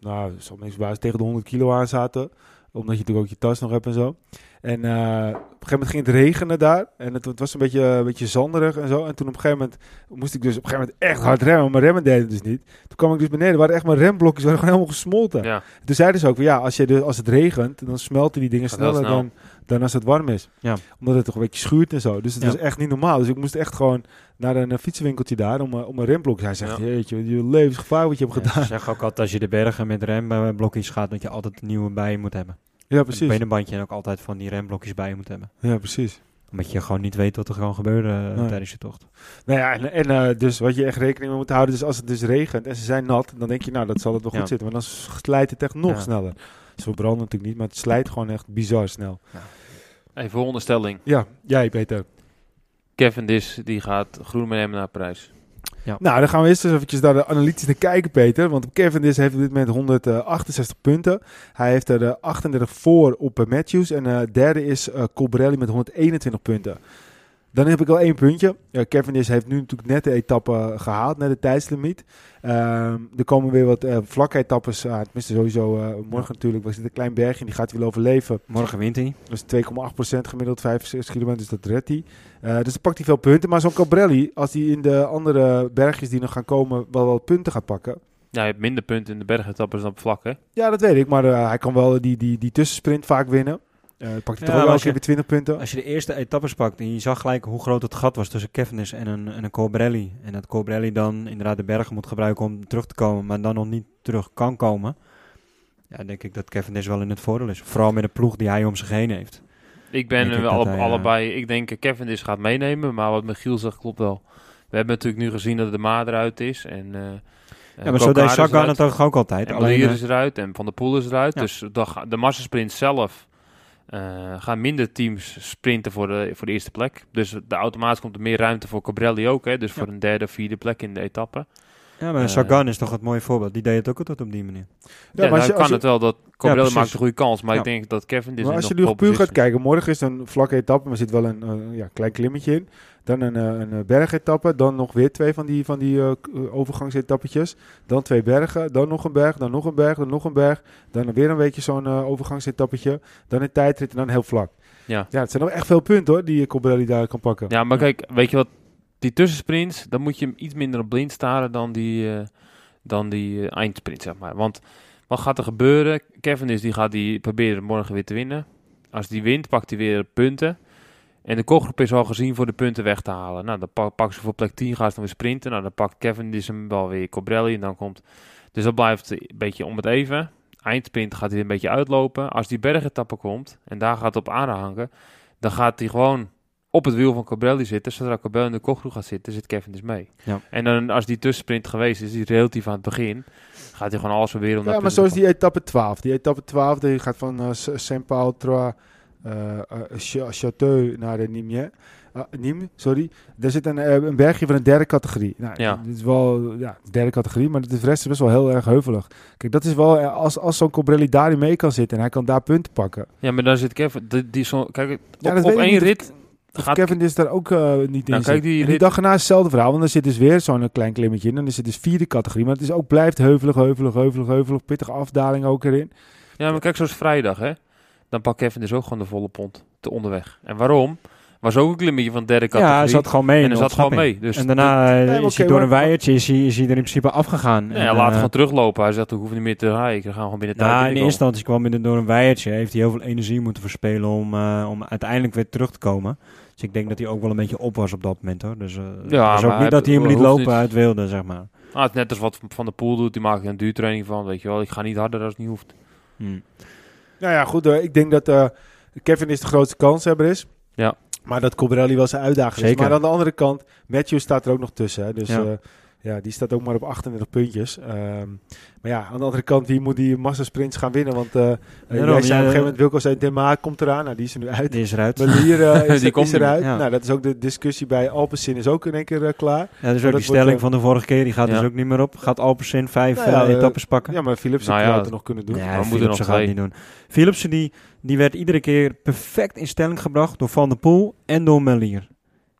[SPEAKER 1] nou, soms tegen de 100 kilo aan zaten. Omdat je natuurlijk ook je tas nog hebt en zo. En op een gegeven moment ging het regenen daar. En het, het was een beetje, een beetje zanderig en zo. En toen op een gegeven moment moest ik dus op een gegeven moment echt hard remmen. Maar remmen deden dus niet. Toen kwam ik dus beneden. waren echt mijn remblokjes waren gewoon helemaal gesmolten.
[SPEAKER 3] Ja.
[SPEAKER 1] Toen zeiden ze ook, van, ja, als, je de, als het regent, dan smelten die dingen sneller
[SPEAKER 3] snel.
[SPEAKER 1] dan, dan als het warm is.
[SPEAKER 2] Ja.
[SPEAKER 1] Omdat het toch een beetje schuurt en zo. Dus het
[SPEAKER 2] Ja.
[SPEAKER 1] was echt niet normaal. Dus ik moest echt gewoon naar een, eh, fietsenwinkeltje daar om, eh, om een remblok. Hij zegt,
[SPEAKER 3] Ja.
[SPEAKER 1] jeetje, je levensgevaar wat je hebt gedaan.
[SPEAKER 2] ze zeggen ook altijd als je de bergen met remblokjes gaat, dat je altijd een nieuwe bij je moet hebben.
[SPEAKER 1] Ja,
[SPEAKER 2] Een
[SPEAKER 1] precies.
[SPEAKER 2] binnenbandje en ook altijd van die remblokjes bij je moet hebben.
[SPEAKER 1] Ja, precies.
[SPEAKER 2] Omdat je gewoon niet weet wat er gewoon gebeurde eh,
[SPEAKER 1] Nee.
[SPEAKER 2] tijdens je tocht.
[SPEAKER 1] Nou ja, en, en eh, dus wat je echt rekening mee moet houden, dus als het dus regent en ze zijn nat, dan denk je, nou, dat zal het wel
[SPEAKER 2] Ja.
[SPEAKER 1] goed zitten. Maar dan slijt het echt nog
[SPEAKER 2] Ja.
[SPEAKER 1] sneller. Ze verbranden natuurlijk niet, maar het slijt gewoon echt bizar snel.
[SPEAKER 3] Even volgende stelling.
[SPEAKER 1] Ja, jij Peter.
[SPEAKER 3] Cavendish die gaat groen meenemen naar Parijs.
[SPEAKER 1] Nou, dan gaan we eerst eens eventjes naar de analytisch naar kijken, Peter. Want Cavendish heeft op dit moment 168 punten. Hij heeft er eh, 38 voor op eh, Matthews. En eh derde is eh Colbrelli met 121 punten. Dan heb ik al één puntje. Uh, Cavendish heeft nu natuurlijk net de etappe gehaald, net de tijdslimiet. Ehm, er komen weer wat eh vlakke etappes aan. Tenminste, sowieso eh, morgen natuurlijk. Was het een klein bergje en die gaat hij wel overleven.
[SPEAKER 2] Morgen wint hij.
[SPEAKER 1] Is 2,8% gemiddeld, 65 kilometer, dus dat redt hij. Eh, dus dan pakt hij veel punten. Maar zo'n Cabrelli, als hij in de andere bergjes die nog gaan komen wel wat punten gaat pakken.
[SPEAKER 3] Ja, je hebt minder punten in de bergetappes dan op vlak, hè?
[SPEAKER 1] Ja, dat weet ik. Maar hij kan wel die, die, die tussensprint vaak winnen. Eh pakt hij
[SPEAKER 2] Ja,
[SPEAKER 1] toch ook
[SPEAKER 2] als
[SPEAKER 1] een keer weer 20 punten.
[SPEAKER 2] Als je de eerste etappes pakt en je zag gelijk hoe groot het gat was tussen Cavendish en een, en een Colbrelli. En dat Colbrelli dan inderdaad de bergen moet gebruiken om terug te komen, maar dan nog niet terug kan komen. Ja, denk ik dat Cavendish wel in het voordeel is. Vooral met de ploeg die hij om zich heen heeft.
[SPEAKER 3] Ik ben
[SPEAKER 2] Denk
[SPEAKER 3] wel
[SPEAKER 2] dat
[SPEAKER 3] alle-
[SPEAKER 2] hij, eh,
[SPEAKER 3] allebei... Ik denk eh, Cavendish gaat meenemen, maar wat Michiel zegt klopt wel. We hebben natuurlijk nu gezien dat de Maar eruit is. En, eh
[SPEAKER 2] Ja, maar zo deed Sagan het toch ook altijd.
[SPEAKER 3] En
[SPEAKER 2] Alleen, eh,
[SPEAKER 3] is eruit en Van der Poel is eruit.
[SPEAKER 2] Ja.
[SPEAKER 3] Dus de, de massasprint zelf eh, gaan minder teams sprinten voor de, voor de eerste plek. Dus de automatisch komt er meer ruimte voor Cabrelli ook. Hè? Dus voor een derde, vierde plek in de etappe.
[SPEAKER 2] ja, maar
[SPEAKER 3] eh,
[SPEAKER 2] Sagan is toch het mooie voorbeeld. Die deed het ook altijd op die manier.
[SPEAKER 3] Ja,
[SPEAKER 1] maar als je-
[SPEAKER 3] kan
[SPEAKER 1] als je-
[SPEAKER 3] het wel dat Cabrelli maakt een goede kans. Maar
[SPEAKER 2] Ja.
[SPEAKER 3] ik denk dat Kevin dit
[SPEAKER 1] Maar als je nu puur gaat kijken, morgen is een vlakke etappe, maar er zit wel een eh, ja, klein klimmetje in. Dan een, eh, een bergetappe, dan nog weer twee van die, van die eh, eh, overgangsetappetjes. Dan twee bergen, dan nog een berg, dan nog een berg, dan nog een berg. Dan weer een beetje zo'n eh, overgangsetappetje. Dan een tijdrit en dan heel vlak.
[SPEAKER 3] Ja.
[SPEAKER 1] Ja, het zijn nog echt veel punten hoor, die Colbrelli daar kan pakken.
[SPEAKER 3] Ja, maar kijk, weet je wat? Die tussensprints, dan moet je hem iets minder op blind staren dan die, dan die eindsprint, zeg maar. Want wat gaat er gebeuren? Kevin is die gaat die proberen morgen weer te winnen. Als die wint, pakt hij weer punten. En de kopgroep is al gezien voor de punten weg te halen. Nou, dan pak, pakken ze voor plek 10, gaan ze dan weer sprinten. Nou, dan pakt Kevin dus hem wel weer Cobrelli en dan komt... Dus dat blijft een beetje om het even. Eindsprint gaat hij een beetje uitlopen. Als die bergetappe komt en daar gaat op aanhangen, dan gaat hij gewoon op het wiel van Cabrelli zitten. Zodra Cabrelli in de kopgroep gaat zitten, zit Kevin dus mee.
[SPEAKER 2] Ja.
[SPEAKER 3] En dan als die tussensprint geweest is, die relatief aan het begin, gaat hij gewoon alles proberen om
[SPEAKER 1] Ja, maar zoals
[SPEAKER 3] te
[SPEAKER 1] die etappe 12. Die etappe 12 die gaat van eh, S- Saint-Paul, Troyes, eh, eh, Ch- Château naar de Nîmes. Nîmes, sorry. Daar zit een, eh, een bergje van een derde categorie. Nou,
[SPEAKER 3] Ja.
[SPEAKER 1] Dit is wel ja, derde categorie, maar de rest is best wel heel erg heuvelig. Kijk, dat is wel, als, als zo'n Cobrelli daarin mee kan zitten en hij kan daar punten pakken.
[SPEAKER 3] Ja, maar dan zit Kevin, die, die zo, kijk, op,
[SPEAKER 1] Ja,
[SPEAKER 3] één rit gaat
[SPEAKER 1] Kevin is daar ook eh, niet in
[SPEAKER 3] Nou, kijk,
[SPEAKER 1] zit.
[SPEAKER 3] die
[SPEAKER 1] En die dag erna is hetzelfde verhaal, want dan zit dus weer zo'n klein klimmetje in. Dan is het dus vierde categorie, maar het is ook blijft heuvelig, heuvelig, heuvelig, heuvelig. Pittige afdaling ook erin.
[SPEAKER 3] Ja, maar kijk, zoals vrijdag, hè. Dan pakt Kevin dus ook gewoon de volle pond te onderweg. En waarom? Was ook een klimmetje van de derde categorie.
[SPEAKER 2] Ja, hij zat gewoon mee.
[SPEAKER 3] en hij zat gewoon mee. Dus
[SPEAKER 2] en daarna eh,
[SPEAKER 1] Nee,
[SPEAKER 2] is hij door
[SPEAKER 1] maar-
[SPEAKER 2] een weiertje is hij, is hij er in principe afgegaan.
[SPEAKER 3] ja,
[SPEAKER 2] En,
[SPEAKER 3] hij laat
[SPEAKER 2] eh,
[SPEAKER 3] gewoon teruglopen. Hij zegt, ik hoef niet meer te rijden. Ik ga gewoon binnen tijd
[SPEAKER 2] Nou, in eerste instantie kwam hij er door een weiertje. Heeft hij heel veel energie moeten verspelen om, eh, om uiteindelijk weer terug te komen. Dus ik denk dat hij ook wel een beetje op was op dat moment hoor. Dus eh
[SPEAKER 3] Ja,
[SPEAKER 2] was ook niet
[SPEAKER 3] hij
[SPEAKER 2] dat hij hem
[SPEAKER 3] hoeft
[SPEAKER 2] lopen
[SPEAKER 3] niet-
[SPEAKER 2] uit wilde, zeg maar.
[SPEAKER 3] Ah, het is net als wat Van de Poel doet. Die maakt een duurtraining van, weet je wel. Ik ga niet harder als het niet hoeft.
[SPEAKER 2] Hm.
[SPEAKER 1] Nou ja, goed. eh, ik denk dat eh, Kevin is de grootste kanshebber is.
[SPEAKER 3] Ja.
[SPEAKER 1] Maar dat Cobrelli wel zijn uitdager is. Maar aan de andere kant, Matthew staat er ook nog tussen. Hè? Dus
[SPEAKER 2] Ja.
[SPEAKER 1] Ja. ja, die staat ook maar op 38 puntjes. Ehm, maar ja, aan de andere kant, wie moet die massasprints gaan winnen? Want eh eh, jij zei
[SPEAKER 2] Daarom,
[SPEAKER 1] op een
[SPEAKER 2] ja,
[SPEAKER 1] gegeven moment, Wilco zei, Den komt eraan. Nou, die is er nu uit.
[SPEAKER 2] Die is eruit.
[SPEAKER 1] Eh, is,
[SPEAKER 3] Die komt
[SPEAKER 1] is eruit.
[SPEAKER 2] Ja.
[SPEAKER 1] Nou, dat is ook de discussie bij Alpecin is ook in één keer eh, klaar.
[SPEAKER 2] Ja, dus
[SPEAKER 1] dat
[SPEAKER 2] ook die
[SPEAKER 1] wordt,
[SPEAKER 2] stelling
[SPEAKER 1] eh,
[SPEAKER 2] van de vorige keer, die gaat
[SPEAKER 3] ja.
[SPEAKER 2] dus ook niet meer op. Gaat Alpecin vijf
[SPEAKER 1] Nou ja,
[SPEAKER 2] eh,
[SPEAKER 1] eh,
[SPEAKER 2] etappes pakken?
[SPEAKER 1] Ja, maar Philips
[SPEAKER 3] Nou
[SPEAKER 1] zou
[SPEAKER 3] ja,
[SPEAKER 1] het nog kunnen doen.
[SPEAKER 2] Ja, Philipsen
[SPEAKER 3] nog
[SPEAKER 2] gaat het niet doen. Philipsen die, die werd iedere keer perfect in stelling gebracht door Van der Poel en door Melier.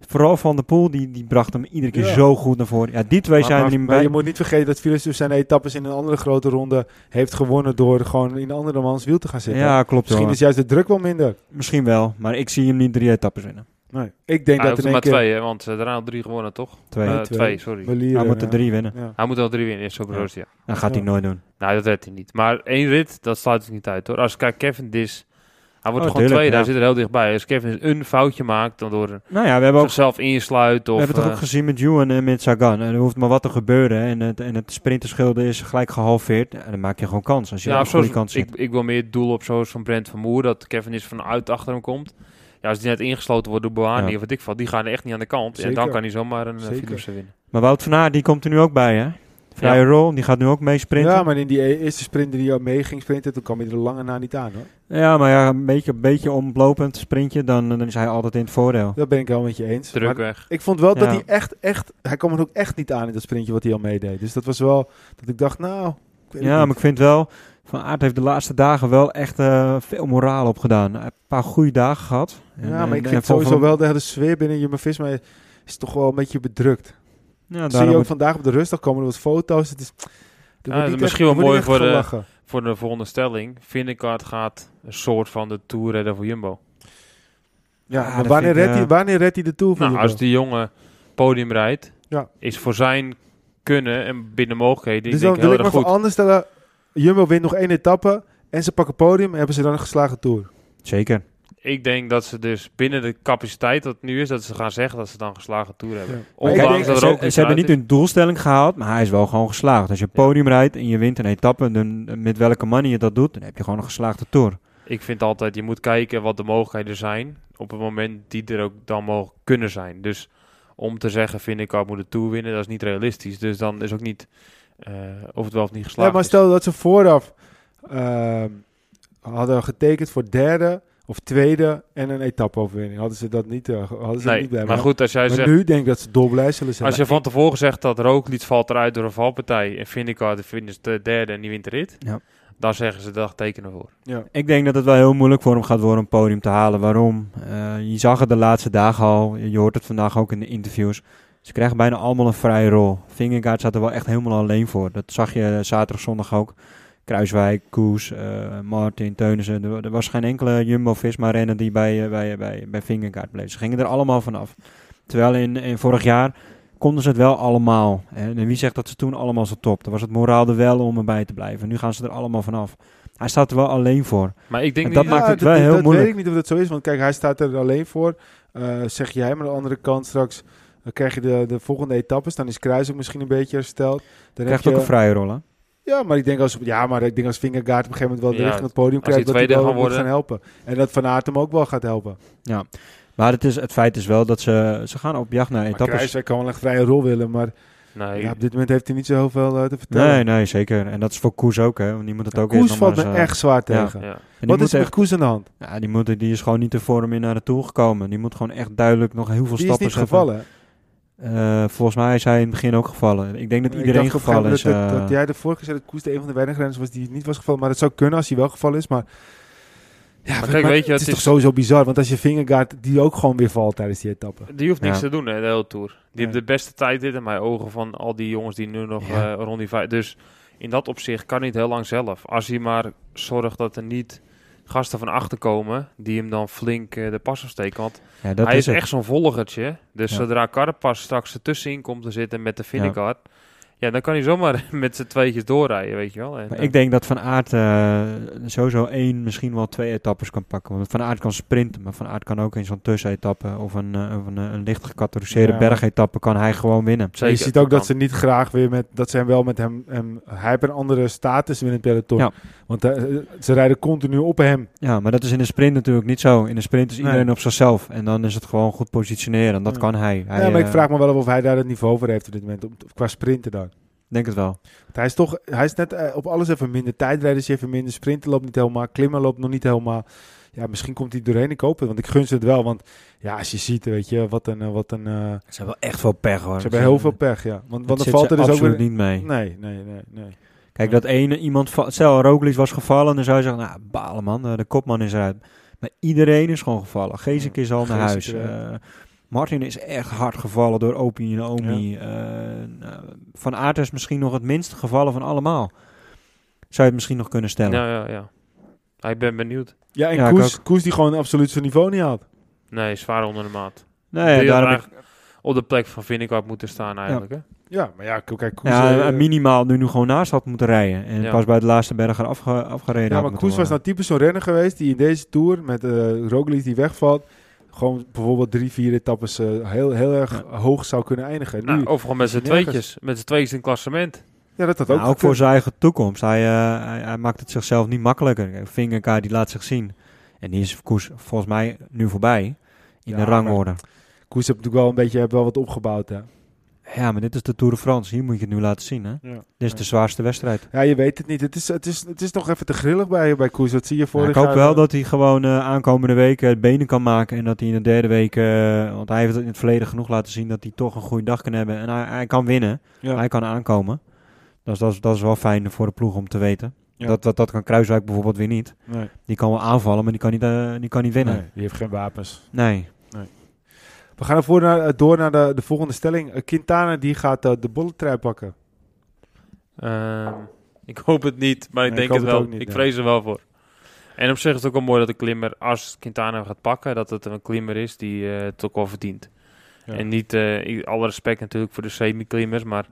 [SPEAKER 2] Vooral Van der Poel, die, die bracht hem iedere keer
[SPEAKER 1] Ja.
[SPEAKER 2] zo goed naar voren. Ja, die twee
[SPEAKER 1] Maar,
[SPEAKER 2] zijn
[SPEAKER 1] maar-
[SPEAKER 2] er niet
[SPEAKER 1] maar
[SPEAKER 2] bij.
[SPEAKER 1] je moet niet vergeten dat Philips dus zijn etappes in een andere grote ronde heeft gewonnen door gewoon in een andere mans wiel te gaan zitten.
[SPEAKER 2] Ja, klopt
[SPEAKER 1] Misschien
[SPEAKER 2] wel.
[SPEAKER 1] is juist de druk wel minder.
[SPEAKER 2] Misschien wel, maar ik zie hem niet drie etappes winnen.
[SPEAKER 1] Nee. Ik denk
[SPEAKER 3] Hij
[SPEAKER 1] dat
[SPEAKER 3] er maar
[SPEAKER 1] keer...
[SPEAKER 3] twee, hè, want uh, daarna had drie gewonnen, toch?
[SPEAKER 2] Twee.
[SPEAKER 3] Eh,
[SPEAKER 1] twee.
[SPEAKER 3] twee, sorry.
[SPEAKER 1] Belieren,
[SPEAKER 2] Hij moet er
[SPEAKER 1] ja.
[SPEAKER 2] drie winnen.
[SPEAKER 1] Ja.
[SPEAKER 3] Hij moet wel drie winnen, is zo broos, ja.
[SPEAKER 2] Dan gaat hij nooit doen.
[SPEAKER 3] Nou, dat redt hij niet. Maar één rit, dat sluit ik niet uit, hoor. Als ik kijk, Kevin Dis... Hij wordt
[SPEAKER 2] Oh,
[SPEAKER 3] gewoon
[SPEAKER 2] tuurlijk,
[SPEAKER 3] tweede,
[SPEAKER 2] ja.
[SPEAKER 3] hij zit er heel dichtbij. Als Kevin een foutje maakt, dan door
[SPEAKER 2] Nou ja, we hebben ook
[SPEAKER 3] zichzelf insluit
[SPEAKER 2] We
[SPEAKER 3] of...
[SPEAKER 2] hebben het toch
[SPEAKER 3] eh,
[SPEAKER 2] ook gezien met Ewan en met Sagan. En er hoeft maar wat te gebeuren. En het, en het sprinterschilde is gelijk gehalveerd. En dan maak je gewoon kans. Als je
[SPEAKER 3] ja, zoals, ik, ik wil meer het doel op zoals van Brent van Moer, dat Kevin is vanuit achter hem komt. Ja, als die net ingesloten wordt door Boani
[SPEAKER 2] Ja.
[SPEAKER 3] of wat ik val, die gaan er echt niet aan de kant. En dan kan hij zomaar een
[SPEAKER 1] Zeker.
[SPEAKER 3] Philipsen winnen.
[SPEAKER 2] Maar Wout van Aert, die komt er nu ook bij, hè? Vrije
[SPEAKER 3] Ja.
[SPEAKER 2] rol, die gaat nu ook mee sprinten.
[SPEAKER 1] Ja,
[SPEAKER 2] Ja, maar,
[SPEAKER 1] maar in die e- eerste sprint die hij mee ging sprinten, toen kwam hij er lange na niet aan hoor.
[SPEAKER 2] ja, een beetje, een beetje omlopend sprintje, dan, dan is hij altijd in het voordeel.
[SPEAKER 1] Dat ben ik wel met je eens.
[SPEAKER 3] Druk
[SPEAKER 1] Maar
[SPEAKER 3] weg.
[SPEAKER 1] ik vond wel dat
[SPEAKER 2] Ja.
[SPEAKER 1] hij echt, echt, hij kwam er ook echt niet aan in dat sprintje wat hij al meedeed. Dus dat was wel, dat ik dacht, nou, ik
[SPEAKER 2] Ja,
[SPEAKER 1] niet.
[SPEAKER 2] maar ik vind wel, Van Aert heeft de laatste dagen wel echt eh, veel moraal opgedaan. Hij heeft een paar goede dagen gehad. En-
[SPEAKER 1] Ja, maar
[SPEAKER 2] en-
[SPEAKER 1] ik
[SPEAKER 2] en
[SPEAKER 1] vind sowieso wel de hele sfeer binnen Jumbo-Visma is toch wel een beetje bedrukt.
[SPEAKER 2] Ja,
[SPEAKER 1] Zie je ook
[SPEAKER 2] moet-
[SPEAKER 1] vandaag op de rustdag komen er wat foto's. Het is, er
[SPEAKER 3] Ja,
[SPEAKER 1] wordt
[SPEAKER 3] dat
[SPEAKER 1] niet
[SPEAKER 3] is misschien
[SPEAKER 1] echt-
[SPEAKER 3] wel mooi voor de-. Voor de volgende stelling. Vindekaart gaat een soort van de Tour redden voor Jumbo.
[SPEAKER 1] Ja, maar wanneer redt, hij,
[SPEAKER 2] eh,
[SPEAKER 1] wanneer redt hij de Tour
[SPEAKER 3] Nou, als die jongen podium rijdt,
[SPEAKER 1] Ja.
[SPEAKER 3] is voor zijn kunnen en binnen mogelijkheden,
[SPEAKER 1] Dus
[SPEAKER 3] ik
[SPEAKER 1] dan
[SPEAKER 3] denk
[SPEAKER 1] wil
[SPEAKER 3] heel
[SPEAKER 1] ik maar
[SPEAKER 3] goed.
[SPEAKER 1] anders stellen. Jumbo wint nog één etappe en ze pakken podium en hebben ze dan een geslagen Tour.
[SPEAKER 2] Zeker.
[SPEAKER 3] Ik denk dat ze dus binnen de capaciteit dat het nu is, dat ze gaan zeggen dat ze dan geslagen Tour hebben.
[SPEAKER 1] Ja.
[SPEAKER 2] Ik
[SPEAKER 3] Ondanks
[SPEAKER 2] denk,
[SPEAKER 3] dat er
[SPEAKER 2] ze,
[SPEAKER 3] ook
[SPEAKER 2] ze hebben niet hun doelstelling gehaald, maar hij is wel gewoon geslaagd. Als je podium rijdt en je wint een etappe, dan met welke manier je dat doet, dan heb je gewoon een geslaagde tour.
[SPEAKER 3] Ik vind altijd, je moet kijken wat de mogelijkheden zijn op het moment die er ook dan mogen kunnen zijn. Dus om te zeggen, vind ik, moet de Tour winnen, dat is niet realistisch. Dus dan is ook niet eh, of het wel of niet geslaagd
[SPEAKER 1] Ja, maar
[SPEAKER 3] is.
[SPEAKER 1] stel dat ze vooraf ehm, hadden getekend voor derde of tweede en een etappe-overwinning. Hadden ze dat niet, eh, hadden ze dat niet
[SPEAKER 3] Nee,
[SPEAKER 1] blij
[SPEAKER 3] maar goed, als jij
[SPEAKER 1] Maar
[SPEAKER 3] zegt,
[SPEAKER 1] nu denk ik dat ze dolblij zullen zijn.
[SPEAKER 3] als je van tevoren zegt dat Roglic valt eruit door een valpartij en Vindicard finisht de derde en die wint de rit,
[SPEAKER 2] Ja.
[SPEAKER 3] dan zeggen ze dat tekenen voor.
[SPEAKER 1] ja.
[SPEAKER 2] Ik denk dat het wel heel moeilijk voor hem gaat worden om een podium te halen. Waarom? Eh, je zag het de laatste dagen al. Je hoort het vandaag ook in de interviews. Ze krijgen bijna allemaal een vrije rol. Vingegaard zat er wel echt helemaal alleen voor. Dat zag je zaterdag, zondag ook. Kruiswijk, Koes, eh, Martin, Teunissen. Er, er was geen enkele Jumbo-Visma-renner die bij, eh, bij, bij, bij Vingegaard bleef. Ze gingen er allemaal vanaf. Terwijl in, in vorig jaar konden ze het wel allemaal. En wie zegt dat ze toen allemaal zo top? Dan was het moraal er wel om erbij te blijven. Nu gaan ze er allemaal vanaf. Hij staat er wel alleen voor.
[SPEAKER 3] Maar ik denk
[SPEAKER 2] En dat
[SPEAKER 3] niet...
[SPEAKER 2] maakt het
[SPEAKER 1] dat,
[SPEAKER 2] wel heel
[SPEAKER 1] dat
[SPEAKER 2] moeilijk.
[SPEAKER 1] weet ik niet of dat zo is, want kijk, hij staat er alleen voor. Eh, zeg jij, maar aan de andere kant straks dan krijg je de, de volgende etappes. Dan is Kruis ook misschien een beetje hersteld. Dan
[SPEAKER 2] krijgt
[SPEAKER 1] je,
[SPEAKER 2] ook een vrije rol, hè?
[SPEAKER 1] Ja, maar ik denk als, ja, maar ik denk als Vingegaard op een gegeven moment wel
[SPEAKER 3] Ja,
[SPEAKER 1] de richting het podium krijgt, dat hij
[SPEAKER 3] tweede
[SPEAKER 1] wel
[SPEAKER 3] gaan
[SPEAKER 1] moet
[SPEAKER 3] worden.
[SPEAKER 1] gaan helpen. En dat Van Aert hem ook wel gaat helpen.
[SPEAKER 2] Ja. Maar het, is, het feit is wel dat ze, ze gaan op jacht naar
[SPEAKER 1] Maar
[SPEAKER 2] etappes.
[SPEAKER 1] Kruis hij kan wel een vrije rol willen, maar
[SPEAKER 3] Nee,
[SPEAKER 1] ja, op dit moment heeft hij niet zo heel veel eh, te vertellen.
[SPEAKER 2] Nee, nee, zeker. En dat is voor Koes ook, hè. Want die moet het ook
[SPEAKER 1] Koes valt me
[SPEAKER 2] eh,
[SPEAKER 1] echt zwaar
[SPEAKER 2] ja.
[SPEAKER 1] tegen.
[SPEAKER 3] ja.
[SPEAKER 1] Wat
[SPEAKER 2] moet
[SPEAKER 1] is er met
[SPEAKER 2] echt,
[SPEAKER 1] Koes aan de hand?
[SPEAKER 2] ja, die, moet, die is gewoon niet de vorm in naar de tour gekomen. Die moet gewoon echt duidelijk nog heel veel
[SPEAKER 1] Die is
[SPEAKER 2] stappen
[SPEAKER 1] niet
[SPEAKER 2] zetten.
[SPEAKER 1] gevallen.
[SPEAKER 2] Eh, volgens mij is hij in het begin ook gevallen. Ik denk dat iedereen gevallen is. eh,
[SPEAKER 1] Dat, dat jij de vorige keer zei dat Koes de een van de weinige renners was die niet was gevallen. Maar het zou kunnen als hij wel gevallen is. Maar, ja,
[SPEAKER 3] Maar kijk, weet je,
[SPEAKER 1] het
[SPEAKER 3] het
[SPEAKER 1] is
[SPEAKER 3] is-
[SPEAKER 1] toch sowieso bizar. Want als je Vingegaard die ook gewoon weer valt tijdens die etappe.
[SPEAKER 3] Die hoeft niks
[SPEAKER 2] Ja.
[SPEAKER 3] te doen, hè, de hele Tour. Die heeft de beste tijd dit in mijn ogen van al die jongens die nu nog
[SPEAKER 2] Ja.
[SPEAKER 3] eh, rond die vijf... Dus in dat opzicht kan hij het heel lang zelf. Als hij maar zorgt dat er niet gasten van achter komen die hem dan flink eh, de pas afsteken. Want
[SPEAKER 2] ja, dat
[SPEAKER 3] hij is, echt zo'n volgertje. Dus
[SPEAKER 2] Ja.
[SPEAKER 3] zodra Carapaz straks ertussenin komt te zitten met de Vingegaard... Ja. Dan kan hij zomaar met z'n tweetjes doorrijden, weet je wel. En,
[SPEAKER 2] Maar
[SPEAKER 3] eh,
[SPEAKER 2] ik denk dat Van Aert eh, sowieso één, misschien wel twee etappes kan pakken. Want Van Aert kan sprinten, maar Van Aert kan ook in zo'n tussenetappe of een, eh, of een, een licht gecategoriseerde
[SPEAKER 1] Ja.
[SPEAKER 2] bergetappe kan hij gewoon winnen.
[SPEAKER 1] je ziet ook dat ze niet graag weer met... Dat ze hem wel met hem... hem hij heeft een andere status in het peloton.
[SPEAKER 2] Ja.
[SPEAKER 1] Want ze rijden continu op hem.
[SPEAKER 2] Ja, maar dat is in de sprint natuurlijk niet zo. In de sprint is iedereen
[SPEAKER 1] Nee.
[SPEAKER 2] op zichzelf. En dan is het gewoon goed positioneren. En dat
[SPEAKER 1] Ja.
[SPEAKER 2] kan hij. hij
[SPEAKER 1] ja, maar ik vraag me wel af of hij daar het niveau voor heeft op dit moment. Op, qua sprinten dan.
[SPEAKER 2] Denk het wel.
[SPEAKER 1] Want hij is toch... Hij is net eh, op alles even minder. Tijdrijden is even minder. Sprinten loopt niet helemaal. Klimmen loopt nog niet helemaal. Ja, misschien komt hij doorheen. Ik hoop het. Want ik gun ze het wel. Want ja, als je ziet, weet je, wat een... eh, Wat een eh,
[SPEAKER 2] Ze hebben wel echt veel pech hoor.
[SPEAKER 1] ze hebben heel veel pech, ja. Want, want dan valt er dus ook
[SPEAKER 2] absoluut
[SPEAKER 1] weer...
[SPEAKER 2] niet mee.
[SPEAKER 1] Nee, nee, nee, nee.
[SPEAKER 2] Kijk, dat ene iemand... Stel, Roglic was gevallen. Dan zou je zeggen, nou, balen man. De kopman is eruit. Maar iedereen is gewoon gevallen. Geesink is al naar huis. Martin is echt hard gevallen door Opie en Omi. Eh, nou, van Aert is misschien nog het minst gevallen van allemaal. Zou je het misschien nog kunnen stellen?
[SPEAKER 3] Ja, ja, ja. Ik ben benieuwd.
[SPEAKER 1] Ja, en
[SPEAKER 2] Ja,
[SPEAKER 1] Koes, Koes die gewoon absoluut zijn niveau niet had.
[SPEAKER 3] Nee, zwaar onder de maat.
[SPEAKER 2] nee, daarom
[SPEAKER 3] op de plek van Vinnegaard moeten staan eigenlijk. Hè?
[SPEAKER 1] Ja, maar ja, kijk, Koes...
[SPEAKER 2] ja,
[SPEAKER 1] eh,
[SPEAKER 2] minimaal nu, nu gewoon naast had moeten rijden. En
[SPEAKER 3] Ja.
[SPEAKER 2] pas bij de laatste berg er afge, afgereden
[SPEAKER 1] ja, maar Koes was nou typisch zo'n renner geweest die in deze Tour met eh Roglic die wegvalt, gewoon bijvoorbeeld drie, vier etappes eh, heel, heel erg hoog zou kunnen eindigen. En nu,
[SPEAKER 3] Nou, of gewoon met z'n tweetjes. Met z'n tweetjes in het klassement.
[SPEAKER 1] ja, dat had
[SPEAKER 2] Nou,
[SPEAKER 1] ook
[SPEAKER 2] ook voor zijn eigen toekomst. Hij, eh, hij, hij maakt het zichzelf niet makkelijker. Vingegaard die laat zich zien. En die is Koes volgens mij nu voorbij in
[SPEAKER 1] Ja,
[SPEAKER 2] de rangorde.
[SPEAKER 1] Koes heeft natuurlijk wel een beetje heeft wel wat opgebouwd. Hè?
[SPEAKER 2] Ja, maar dit is de Tour de France. Hier moet je het nu laten zien. Hè?
[SPEAKER 1] Ja.
[SPEAKER 2] Dit is de zwaarste wedstrijd.
[SPEAKER 1] Ja, je weet het niet. Het is, het is, het is nog even te grillig bij, bij Koes. Dat zie je
[SPEAKER 2] Ja,
[SPEAKER 1] vorig
[SPEAKER 2] ik hoop wel
[SPEAKER 1] eh,
[SPEAKER 2] dat hij gewoon eh, aankomende weken het benen kan maken. En dat hij in de derde week, eh, want hij heeft het in het verleden genoeg laten zien dat hij toch een goede dag kan hebben. En hij, hij kan winnen.
[SPEAKER 1] Ja.
[SPEAKER 2] Hij kan aankomen. Dus dat is, dat is wel fijn voor de ploeg om te weten.
[SPEAKER 1] Ja.
[SPEAKER 2] Dat, dat, dat kan Kruiswijk bijvoorbeeld weer niet.
[SPEAKER 1] Nee,
[SPEAKER 2] Die kan wel aanvallen, maar die kan niet, die kan niet winnen.
[SPEAKER 1] nee, die heeft geen wapens.
[SPEAKER 2] Nee.
[SPEAKER 1] We gaan ervoor naar, eh, door naar de, de volgende stelling. Eh, Quintana die gaat eh, de bolletrui pakken.
[SPEAKER 3] Ehm, ik hoop het niet, maar ik
[SPEAKER 1] Nee,
[SPEAKER 3] denk het wel.
[SPEAKER 1] niet,
[SPEAKER 3] ik
[SPEAKER 1] nee.
[SPEAKER 3] vrees er wel voor. En op zich is het ook wel mooi dat de klimmer, als Quintana gaat pakken, dat het een klimmer is die eh, het ook wel verdient.
[SPEAKER 1] Ja.
[SPEAKER 3] En niet, alle respect natuurlijk voor de semi-klimmers, maar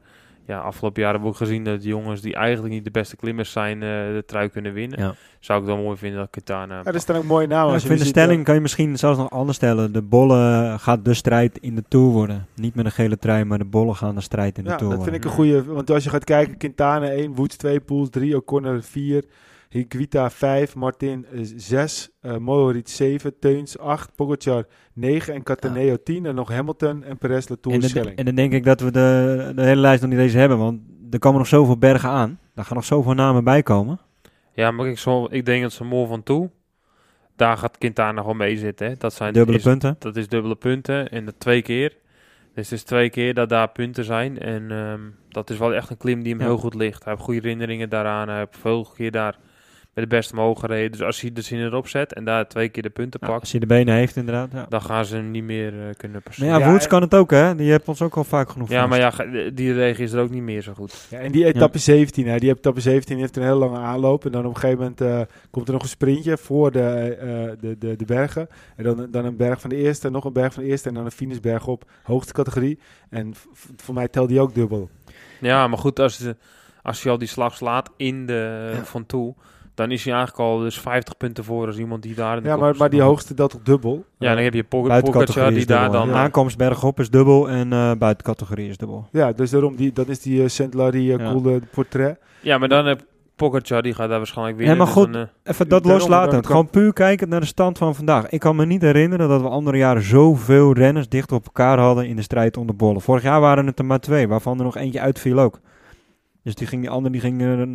[SPEAKER 3] ja, afgelopen jaren hebben we ook gezien dat de jongens die eigenlijk niet de beste klimmers zijn, eh, de trui kunnen winnen.
[SPEAKER 2] Ja.
[SPEAKER 3] Zou ik wel mooi vinden dat Quintana...
[SPEAKER 1] Ja, dat is dan ook mooie naam.
[SPEAKER 2] Ja,
[SPEAKER 1] als
[SPEAKER 2] ik
[SPEAKER 1] je
[SPEAKER 2] vind de
[SPEAKER 1] ziet, eh,
[SPEAKER 2] stelling kan je misschien zelfs nog anders stellen. De bolle gaat de strijd in de Tour worden. Niet met een gele trui, maar de bollen gaan de strijd in de
[SPEAKER 1] Ja,
[SPEAKER 2] Tour
[SPEAKER 1] dat vind
[SPEAKER 2] worden.
[SPEAKER 1] ik een goede. Want als je gaat kijken, Quintana 1, Woods 2, Poels 3, O'Connor 4, Higuita 5, Martin 6, uh, Mohoric 7, Teuns 8, Pogacar 9 en Cataneo 10. En nog Hamilton en Perez, Latour,
[SPEAKER 2] en,
[SPEAKER 1] Schelling.
[SPEAKER 2] en dan denk ik dat we de, de hele lijst nog niet eens hebben. Want er komen nog zoveel bergen aan. Daar gaan nog zoveel namen bij komen.
[SPEAKER 3] Ja, maar ik, zo, ik denk dat ze mooi van toe. Daar gaat Quintana gewoon mee zitten. Hè. Dat zijn
[SPEAKER 2] Dubbele
[SPEAKER 3] is-
[SPEAKER 2] punten.
[SPEAKER 3] Dat is dubbele punten en dat twee keer. Dus het is twee keer dat daar punten zijn. En ehm, dat is wel echt een klim die hem
[SPEAKER 2] Ja.
[SPEAKER 3] heel goed ligt. Hij heeft goede herinneringen daaraan. Hij heeft veel keer daar met de beste mogen gereden. Dus als hij de zin erop zet en daar twee keer de punten
[SPEAKER 2] Ja,
[SPEAKER 3] pakt,
[SPEAKER 2] als hij de benen heeft inderdaad. Ja.
[SPEAKER 3] dan gaan ze hem niet meer eh, kunnen passeren.
[SPEAKER 2] ja,
[SPEAKER 1] Ja,
[SPEAKER 2] Woods kan het ook hè. Die heeft ons ook al vaak genoeg
[SPEAKER 3] Ja,
[SPEAKER 2] vast.
[SPEAKER 3] maar ja, die regen is er ook niet meer zo goed.
[SPEAKER 1] Ja, en die etappe 17, hè, die etappe 17 heeft een hele lange aanloop. En dan op een gegeven moment eh, komt er nog een sprintje voor de, eh, de, de, de bergen. En dan, dan een berg van de eerste, nog een berg van de eerste en dan een finishberg op, hoogste categorie. En voor mij telt die ook dubbel.
[SPEAKER 3] Ja, maar goed, als, de, als hij al die slag slaat in de van toe, dan is hij eigenlijk al dus 50 punten voor als iemand die daar in de
[SPEAKER 1] Ja, maar, maar die hoogste telt toch dubbel?
[SPEAKER 3] Ja, dan heb je Pogacar die
[SPEAKER 2] is
[SPEAKER 3] daar
[SPEAKER 2] dubbel.
[SPEAKER 3] dan... eh,
[SPEAKER 2] Aankomst bergop is dubbel en eh buitencategorie is dubbel.
[SPEAKER 1] Ja, dus daarom, die, dat is die uh, Saint-Larry uh,
[SPEAKER 2] Ja.
[SPEAKER 1] coole portret.
[SPEAKER 3] Ja, maar dan heb Pogacar, die gaat daar waarschijnlijk winnen.
[SPEAKER 2] maar
[SPEAKER 3] dus
[SPEAKER 2] goed,
[SPEAKER 3] dan, eh,
[SPEAKER 2] Even dat loslaten. Gewoon puur kijken naar de stand van vandaag. Ik kan me niet herinneren dat we andere jaren zoveel renners dicht op elkaar hadden in de strijd om de bollen. Vorig jaar waren het er maar twee, waarvan er nog eentje uitviel ook. Dus die, ging, die andere die ging er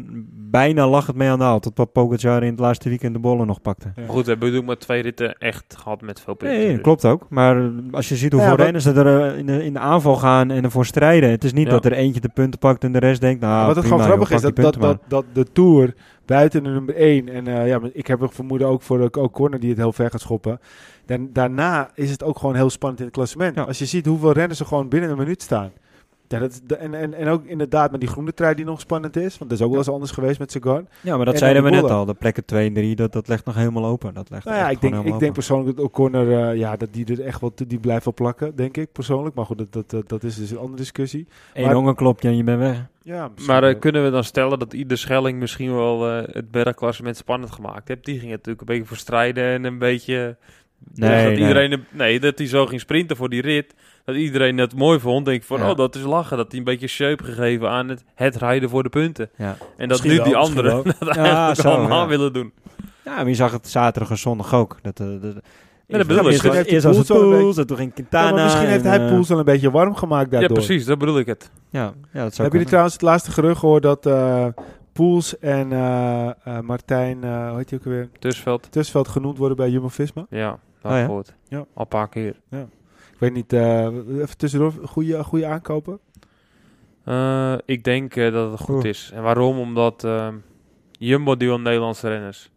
[SPEAKER 2] bijna lachend mee aan de haal. Tot Pogacar in het laatste weekend de bollen nog pakte.
[SPEAKER 1] Ja.
[SPEAKER 3] maar goed, we hebben ook maar twee ritten echt gehad met veel punten.
[SPEAKER 2] Nee, dat
[SPEAKER 3] Dus-
[SPEAKER 2] klopt ook. Maar eh, als je ziet hoeveel
[SPEAKER 1] Ja,
[SPEAKER 2] renners er eh, in de, in de aanval gaan en ervoor strijden. Het is niet
[SPEAKER 3] Ja.
[SPEAKER 2] dat er eentje de punten pakt en de rest denkt... Nou,
[SPEAKER 1] Wat het gewoon grappig
[SPEAKER 2] joh,
[SPEAKER 1] is, dat, dat, dat, dat de Tour buiten de nummer 1, en eh, ja, ik heb een vermoeden ook voor de O'Connor die het heel ver gaat schoppen. Dan, daarna is het ook gewoon heel spannend in het klassement.
[SPEAKER 2] Ja.
[SPEAKER 1] Als je ziet hoeveel renners er gewoon binnen een minuut staan. Ja, dat, de- en, en, en ook inderdaad met die groene trui die nog spannend is. Want dat is ook wel eens anders geweest met Sagan.
[SPEAKER 2] Ja, maar dat
[SPEAKER 1] En
[SPEAKER 2] zeiden we net al. De plekken 2 en 3, dat, dat legt nog helemaal open. Dat legt
[SPEAKER 1] Nou ja, ik denk, ik denk persoonlijk dat O'Connor, eh, ja, dat die er echt wel, die blijft wel plakken, denk ik persoonlijk. Maar goed, dat, dat, dat, dat is dus een andere discussie.
[SPEAKER 2] Eén klopt je en je bent weg.
[SPEAKER 1] Ja,
[SPEAKER 3] Maar eh, kunnen we dan stellen dat ieder Schelling misschien wel eh, het bergklassement spannend gemaakt heeft? Die ging natuurlijk een beetje voor strijden en een beetje...
[SPEAKER 2] Nee,
[SPEAKER 3] dat
[SPEAKER 2] nee.
[SPEAKER 3] Iedereen, een- nee, dat hij zo ging sprinten voor die rit. Dat iedereen het mooi vond. Denk ik van,
[SPEAKER 2] Ja.
[SPEAKER 3] oh, dat is lachen. Dat hij een beetje shape gegeven aan het, het rijden voor de punten.
[SPEAKER 2] Ja.
[SPEAKER 3] En dat
[SPEAKER 1] Misschien
[SPEAKER 3] nu die anderen dat
[SPEAKER 2] Ja,
[SPEAKER 3] eigenlijk
[SPEAKER 2] zo,
[SPEAKER 3] allemaal
[SPEAKER 2] ja.
[SPEAKER 3] willen doen.
[SPEAKER 2] ja, maar je zag het zaterdag en zondag ook. Dat, eh, dat,
[SPEAKER 3] bedoel ik.
[SPEAKER 2] eerst, Pools, en toen ging
[SPEAKER 1] Ja,
[SPEAKER 2] Quintana.
[SPEAKER 1] maar misschien heeft
[SPEAKER 2] en,
[SPEAKER 1] hij
[SPEAKER 2] eh,
[SPEAKER 1] Poels wel een beetje warm gemaakt daardoor.
[SPEAKER 3] Ja, precies. Dat bedoel ik het.
[SPEAKER 2] Ja, ja, dat zou
[SPEAKER 1] Hebben jullie trouwens het laatste gerucht gehoord dat eh Poels en eh, eh, Martijn, eh hoe heet je ook weer,
[SPEAKER 3] Tussenveld.
[SPEAKER 1] Tussveld genoemd worden bij Jumbo-Visma?
[SPEAKER 3] Ja, dat
[SPEAKER 2] Oh, ja?
[SPEAKER 3] gehoord.
[SPEAKER 1] Ja.
[SPEAKER 3] Al een paar keer.
[SPEAKER 1] Ik weet niet, eh, even tussendoor, goede, goede aankopen?
[SPEAKER 3] Eh, ik denk eh, dat het goed
[SPEAKER 2] Oeh.
[SPEAKER 3] is. En waarom? Omdat ehm, Jumbo duo Nederlandse renners.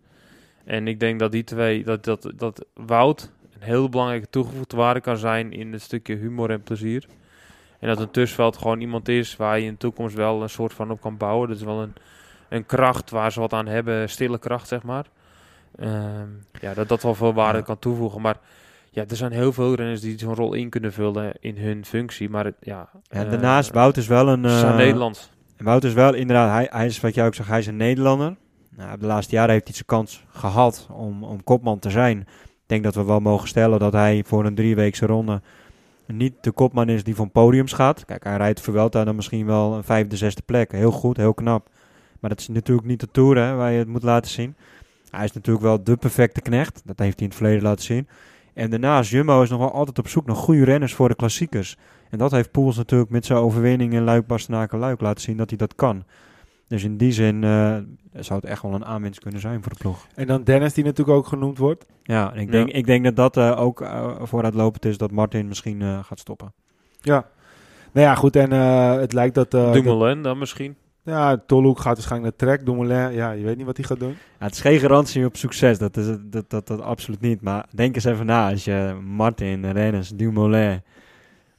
[SPEAKER 3] En ik denk dat die twee, dat, dat, dat Wout en een heel belangrijke toegevoegde waarde kan zijn in het stukje humor en plezier. En dat een tussenveld gewoon iemand is waar je in de toekomst wel een soort van op kan bouwen. Dat is wel een, een kracht waar ze wat aan hebben, stille kracht zeg maar. Ehm, ja, dat dat wel veel waarde
[SPEAKER 2] Ja.
[SPEAKER 3] kan toevoegen. Maar ja, er zijn heel veel renners die zo'n rol in kunnen vullen in hun functie. Maar het, ja,
[SPEAKER 2] En
[SPEAKER 3] eh,
[SPEAKER 2] daarnaast, Wout is wel een... eh,
[SPEAKER 3] Nederlands.
[SPEAKER 2] Wout is wel inderdaad, hij, hij is wat jij ook zegt, hij is een Nederlander. Nou, de laatste jaren heeft hij zijn kans gehad om, om kopman te zijn. Ik denk dat we wel mogen stellen dat hij voor een drieweekse ronde niet de kopman is die van podiums gaat. Kijk, hij rijdt Vuelta dan misschien wel een vijfde, zesde plek. Heel goed, heel knap. Maar dat is natuurlijk niet de Tour hè, waar je het moet laten zien. Hij is natuurlijk wel de perfecte knecht. Dat heeft hij in het verleden laten zien. En daarnaast, Jumbo is nog wel altijd op zoek naar goede renners voor de klassiekers. En dat heeft Poels natuurlijk met zijn overwinning in Luik, Bastenaken, Luik laten zien dat hij dat kan. Dus in die zin eh, zou het echt wel een aanwinst kunnen zijn voor de ploeg.
[SPEAKER 1] En dan Dennis, die natuurlijk ook genoemd wordt.
[SPEAKER 2] Ja, ik
[SPEAKER 3] Ja.
[SPEAKER 2] denk, ik denk dat dat eh, ook eh, vooruitlopend is dat Martin misschien eh, gaat stoppen.
[SPEAKER 1] Ja. Nou ja, goed. En eh, het lijkt dat... eh, dat-
[SPEAKER 3] Dumoulin dan misschien.
[SPEAKER 1] Ja, Tolhoek gaat waarschijnlijk naar Trek. Dumoulin, ja, je weet niet wat hij gaat doen.
[SPEAKER 2] Ja, het is geen garantie op succes, dat is het- dat, dat, dat absoluut niet. Maar denk eens even na, als je Martin, Rennes, Dumoulin,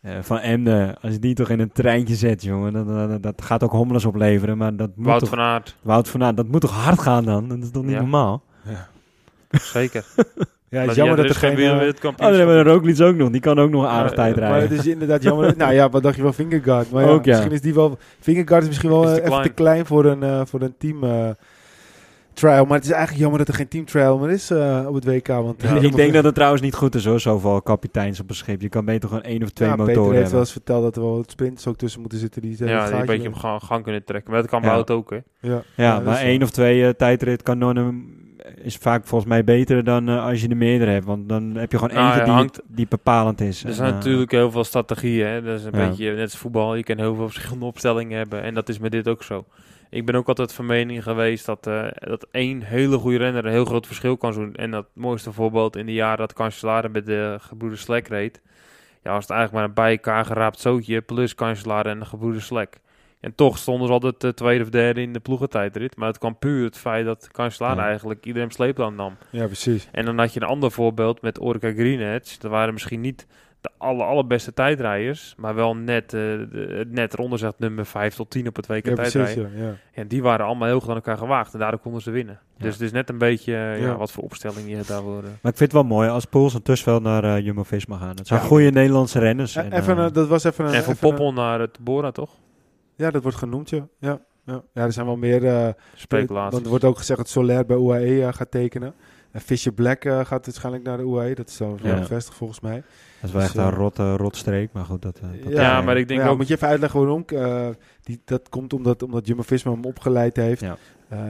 [SPEAKER 2] eh, Van Emden, als je die toch in een treintje zet, jongen, dat, dat, dat gaat ook hommeles opleveren. Maar dat moet
[SPEAKER 3] Wout
[SPEAKER 2] toch,
[SPEAKER 3] van Aert,
[SPEAKER 2] Wout van Aert, dat moet toch hard gaan dan? Dat is toch niet
[SPEAKER 3] Ja.
[SPEAKER 2] normaal?
[SPEAKER 3] zeker.
[SPEAKER 1] Ja, het
[SPEAKER 3] Maar
[SPEAKER 1] is jammer
[SPEAKER 3] ja,
[SPEAKER 1] dat er geen... eh,
[SPEAKER 2] Oh, dan hebben we Roglic ook nog. Die kan ook nog aardig
[SPEAKER 3] Ja,
[SPEAKER 2] tijd
[SPEAKER 3] eh,
[SPEAKER 1] Maar
[SPEAKER 2] rijden.
[SPEAKER 1] het is inderdaad jammer. nou ja, wat dacht je van Fingerguard? Maar ja,
[SPEAKER 2] Ook, ja.
[SPEAKER 1] Misschien is die wel... Fingerguard is misschien wel
[SPEAKER 3] Is te
[SPEAKER 1] eh, even te
[SPEAKER 3] klein.
[SPEAKER 1] klein voor een, eh, voor een team eh, trial. Maar het is eigenlijk jammer dat er geen team trial meer is eh, op het WK. Want
[SPEAKER 3] Ja,
[SPEAKER 2] ik denk dat het trouwens niet goed is hoor, zoveel kapiteins op een schip. Je kan beter gewoon één of twee
[SPEAKER 1] ja, Peter
[SPEAKER 2] motoren
[SPEAKER 1] heeft wel eens verteld dat er wel wat sprints ook tussen moeten zitten. Die
[SPEAKER 3] Ja, die een beetje op gang, gang kunnen trekken. Maar dat kan
[SPEAKER 2] Ja.
[SPEAKER 3] Ook, hè.
[SPEAKER 1] Ja,
[SPEAKER 2] Ja, maar
[SPEAKER 1] wel-
[SPEAKER 2] één of twee tijdrit kanonnen is vaak volgens mij beter dan eh, als je er meerdere hebt. Want dan heb je gewoon
[SPEAKER 3] Nou,
[SPEAKER 2] eentje
[SPEAKER 3] ja,
[SPEAKER 2] die,
[SPEAKER 3] hangt-
[SPEAKER 2] die bepalend is.
[SPEAKER 3] Er zijn
[SPEAKER 2] eh,
[SPEAKER 3] natuurlijk heel veel strategieën. Hè? Dat is een
[SPEAKER 2] Ja.
[SPEAKER 3] beetje net als voetbal. Je kan heel veel verschillende opstellingen hebben. En dat is met dit ook zo. Ik ben ook altijd van mening geweest dat, eh, dat één hele goede renner een heel groot verschil kan doen. En dat mooiste voorbeeld in de jaren dat Cancellara met de gebroeders Slek reed. Ja, was het eigenlijk maar een bij elkaar geraapt zootje plus Cancellara en de gebroeders Slek. En toch stonden ze altijd eh, tweede of derde in de ploegentijdrit. Maar het kwam puur het feit dat Cancellara
[SPEAKER 2] Ja.
[SPEAKER 3] eigenlijk iedereen sleeptouw nam.
[SPEAKER 1] ja, precies.
[SPEAKER 3] En dan had je een ander voorbeeld met Orica Greenedge. Dat waren misschien niet de aller, allerbeste tijdrijders, maar wel net, eh, de, het net eronder zegt nummer 5 tot 10 op het WK
[SPEAKER 1] Ja, precies, ja. ja.
[SPEAKER 3] En die waren allemaal heel goed aan elkaar gewaagd en daardoor konden ze winnen.
[SPEAKER 2] Ja.
[SPEAKER 3] Dus het is net een beetje eh, ja.
[SPEAKER 1] Ja.
[SPEAKER 3] wat voor opstelling je daarvoor... eh,
[SPEAKER 2] Maar ik vind het wel mooi als Pools en Tussenveld naar Jumbo-Visma gaan. Het zijn
[SPEAKER 1] Ja.
[SPEAKER 2] goede Nederlandse renners. En,
[SPEAKER 1] even,
[SPEAKER 2] eh,
[SPEAKER 1] dat was even een...
[SPEAKER 3] en van
[SPEAKER 1] even een-
[SPEAKER 3] Poppel naar het Bora, toch?
[SPEAKER 1] Ja, dat wordt genoemd, ja. Ja, ja. ja er zijn wel meer... eh,
[SPEAKER 3] Speculaties.
[SPEAKER 1] Want er wordt ook gezegd dat Soler bij UAE eh, gaat tekenen. En Fisher Black eh, gaat waarschijnlijk naar de UAE. Dat is wel
[SPEAKER 2] Ja.
[SPEAKER 1] volgens mij.
[SPEAKER 2] dat is wel echt
[SPEAKER 1] dus,
[SPEAKER 2] een
[SPEAKER 1] eh,
[SPEAKER 2] rot, rotstreek, maar goed. Dat, dat
[SPEAKER 3] Ja, maar ik denk ook...
[SPEAKER 1] Moet je even uitleggen waarom? Die, dat komt omdat, omdat Jumbo-Visma hem opgeleid heeft.
[SPEAKER 2] Ja.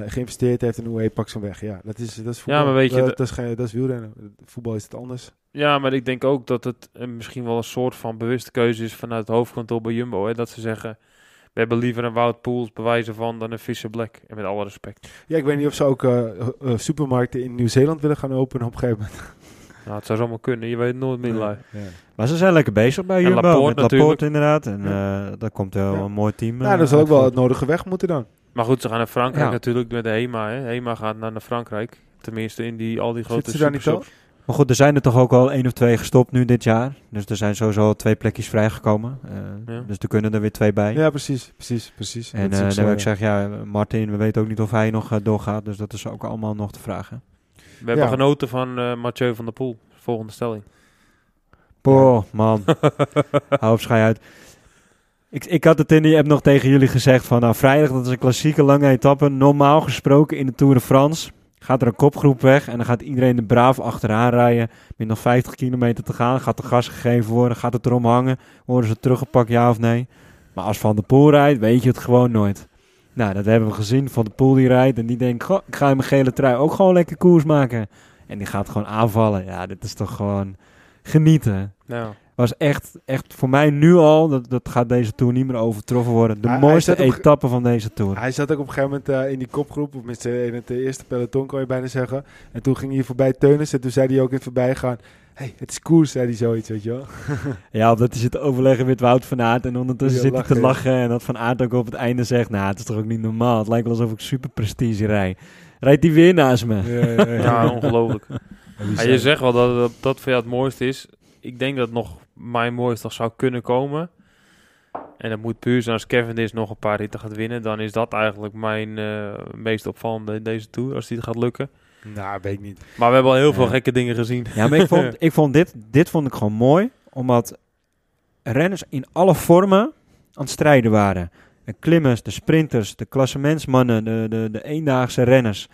[SPEAKER 1] geïnvesteerd heeft in UAE pakt hem weg. Ja, dat is, dat is voetbal.
[SPEAKER 3] Ja, maar weet je,
[SPEAKER 1] dat, is, geen, dat is wielrennen. Voetbal is het anders.
[SPEAKER 3] Ja, maar ik denk ook dat het misschien wel een soort van bewuste keuze is vanuit het hoofdkantoor bij Jumbo. Hè, dat ze zeggen, we hebben liever een Wout Poels bewijzen van dan een Fisher Black. En met alle respect.
[SPEAKER 1] Ja, ik weet niet of ze ook eh, eh, supermarkten in Nieuw-Zeeland willen gaan openen op een gegeven moment.
[SPEAKER 3] Nou, het zou zomaar kunnen. Je weet nooit meer.
[SPEAKER 1] Ja.
[SPEAKER 2] Maar ze zijn lekker bezig bij
[SPEAKER 3] En
[SPEAKER 2] Jumbo.
[SPEAKER 3] Laporte
[SPEAKER 2] met
[SPEAKER 3] natuurlijk.
[SPEAKER 2] Laporte inderdaad. En eh daar komt wel
[SPEAKER 1] Ja.
[SPEAKER 2] een mooi team.
[SPEAKER 1] Nou,
[SPEAKER 2] eh,
[SPEAKER 1] dan zal ook wel het nodige weg moeten dan.
[SPEAKER 3] Maar goed, ze gaan naar Frankrijk
[SPEAKER 2] Ja.
[SPEAKER 3] natuurlijk met de HEMA. Hè. HEMA gaat naar, naar Frankrijk. Tenminste, in die, al die grote
[SPEAKER 1] Zitten ze daar niet al?
[SPEAKER 2] Maar goed, er zijn er toch ook al één of twee gestopt nu dit jaar. Dus er zijn sowieso al twee plekjes vrijgekomen. Eh,
[SPEAKER 3] Ja.
[SPEAKER 2] Dus er kunnen er weer twee bij.
[SPEAKER 1] Ja, precies. Precies, precies.
[SPEAKER 2] En eh
[SPEAKER 1] ook
[SPEAKER 2] dan
[SPEAKER 1] zo,
[SPEAKER 2] wil ik
[SPEAKER 1] ja.
[SPEAKER 2] zeggen, ja, Martin, we weten ook niet of hij nog eh, doorgaat. Dus dat is ook allemaal nog te vragen.
[SPEAKER 3] We hebben
[SPEAKER 1] Ja.
[SPEAKER 3] genoten van eh Mathieu van der Poel. Volgende stelling.
[SPEAKER 2] Boah, man. Hou op, uit. Ik, ik had het in die app nog tegen jullie gezegd van, nou vrijdag, dat is een klassieke lange etappe. Normaal gesproken in de Tour de France gaat er een kopgroep weg en dan gaat iedereen er braaf achteraan rijden. Met nog 50 kilometer te gaan, gaat de gas gegeven worden, gaat het erom hangen. Worden ze teruggepakt, ja of nee? Maar als Van der Poel rijdt, weet je het gewoon nooit. Nou, dat hebben we gezien. Van der Poel die rijdt en die denkt, goh, ik ga in mijn gele trui ook gewoon lekker koers maken. En die gaat gewoon aanvallen. Ja, dit is toch gewoon genieten
[SPEAKER 3] Nou,
[SPEAKER 2] was echt, echt voor mij nu al, dat, dat gaat deze Tour niet meer overtroffen worden. De
[SPEAKER 1] Hij-
[SPEAKER 2] mooiste etappe van deze Tour.
[SPEAKER 1] Hij zat ook op een gegeven moment eh, in die kopgroep, of tenminste in het eh, eerste peloton kan je bijna zeggen. En toen ging hij voorbij Teunis en toen zei hij ook in het voorbijgaan, hey, het is koers, zei hij zoiets, weet je wel.
[SPEAKER 2] Ja, omdat hij zit te overleggen met Wout van Aert en ondertussen
[SPEAKER 1] Ja,
[SPEAKER 2] zit hij te
[SPEAKER 1] lachen.
[SPEAKER 2] En dat Van Aert ook op het einde zegt, nou, het is toch ook niet normaal. Het lijkt wel alsof ik super prestige rij. Rijdt hij weer naast me?
[SPEAKER 1] Ja, ja, ja.
[SPEAKER 3] ja, ongelooflijk. Ja, je zegt wel dat, dat dat voor jou het mooiste is. Ik denk dat nog mijn mooiste nog zou kunnen komen. En dat moet puur zijn als Kevin is nog een paar ritten gaat winnen. Dan is dat eigenlijk mijn eh, meest opvallende in deze Tour. Als die het gaat lukken.
[SPEAKER 1] Nou, weet ik niet.
[SPEAKER 3] Maar we hebben al heel veel gekke dingen gezien.
[SPEAKER 2] Ja, maar ik vond, ik vond dit, dit vond ik gewoon mooi, omdat renners in alle vormen aan het strijden waren. De klimmers, de sprinters, de klassementsmannen, de, de, de eendaagse renners.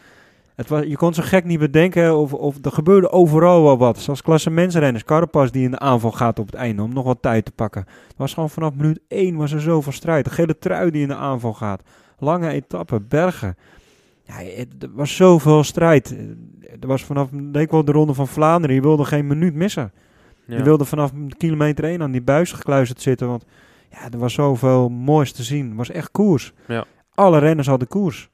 [SPEAKER 2] Het was, je kon zo gek niet bedenken of, of er gebeurde overal wel wat. Zoals klassementsrenners, Carapaz die in de aanval gaat op het einde om nog wat tijd te pakken. Het was gewoon vanaf minuut 1 was er zoveel strijd. De gele trui die in de aanval gaat. Lange etappen, bergen. Ja, het, er was zoveel strijd. Er was vanaf, wel, de ronde van Vlaanderen. Je wilde geen minuut missen.
[SPEAKER 3] Ja.
[SPEAKER 2] Je wilde vanaf kilometer 1 aan die buis gekluisterd zitten. Want ja, er was zoveel moois te zien. Het was echt koers.
[SPEAKER 3] Ja.
[SPEAKER 2] Alle renners hadden koers.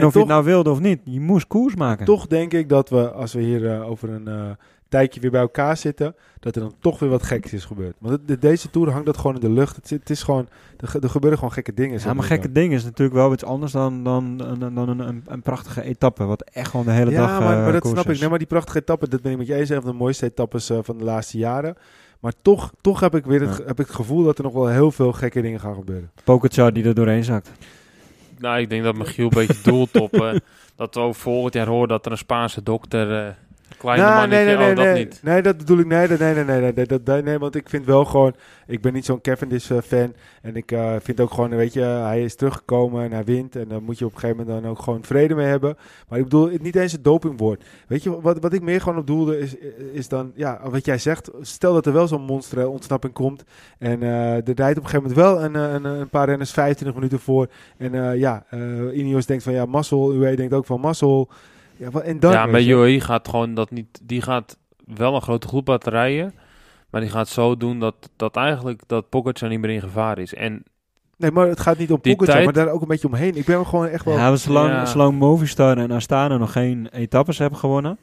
[SPEAKER 2] En, of je het nou wilde of niet, je moest koers maken.
[SPEAKER 1] Toch denk ik dat we, als we hier eh, over een eh, tijdje weer bij elkaar zitten, dat er dan toch weer wat geks is gebeurd. Want het- de- deze Tour hangt dat gewoon in de lucht. Het, is gewoon, er, ge- er gebeuren gewoon gekke dingen.
[SPEAKER 2] Ja, maar gekke dingen is natuurlijk wel iets anders dan, dan, dan, dan een, een, een prachtige etappe. Wat echt gewoon de hele
[SPEAKER 1] Ja,
[SPEAKER 2] dag
[SPEAKER 1] maar,
[SPEAKER 2] eh,
[SPEAKER 1] maar dat snap ik. Nee, maar die prachtige etappe, dat ben ik met eens. Een van de mooiste etappes van de laatste jaren. Maar toch, toch heb, ik weer het,
[SPEAKER 2] Ja.
[SPEAKER 1] heb ik het gevoel dat er nog wel heel veel gekke dingen gaan gebeuren.
[SPEAKER 2] Pogacar die er doorheen zakt.
[SPEAKER 3] Nou, ik denk dat Michiel een beetje doelt op... eh, dat we ook volgend jaar horen dat er een Spaanse dokter... eh kleine
[SPEAKER 1] Nou,
[SPEAKER 3] mannetje...
[SPEAKER 1] nee, nee, nee,
[SPEAKER 3] oh, dat
[SPEAKER 1] nee.
[SPEAKER 3] niet.
[SPEAKER 1] Nee, dat bedoel ik. Nee, nee, nee, nee, nee, nee, nee, dat, nee, nee, want ik vind wel gewoon, ik ben niet zo'n Cavendish-fan. en ik eh, vind ook gewoon, weet je, hij is teruggekomen en hij wint. En daar moet je op een gegeven moment dan ook gewoon vrede mee hebben. Maar ik bedoel, niet eens het dopingwoord. Weet je, wat, wat ik meer gewoon op doelde is, is dan, ja, wat jij zegt. Stel dat er wel zo'n monster ontsnapping komt. En eh er rijdt op een gegeven moment wel een, eh, een, een paar renners 25 minuten voor. En eh, ja, eh Ineos denkt van ja, mazzel. UE denkt ook van mazzel. Ja, en dan,
[SPEAKER 3] maar
[SPEAKER 1] je.
[SPEAKER 3] UAE gaat gewoon dat niet... Die gaat wel een grote groep laten rijden. Maar die gaat zo doen dat, dat eigenlijk dat Pogacar niet meer in gevaar is. En
[SPEAKER 1] Nee, maar het gaat niet om Pogacar,
[SPEAKER 3] tijd-
[SPEAKER 1] maar daar ook een beetje omheen. Ik ben gewoon echt wel...
[SPEAKER 2] Ja, zolang,
[SPEAKER 3] Ja.
[SPEAKER 2] zolang Movistar en Astana nog geen etappes hebben gewonnen,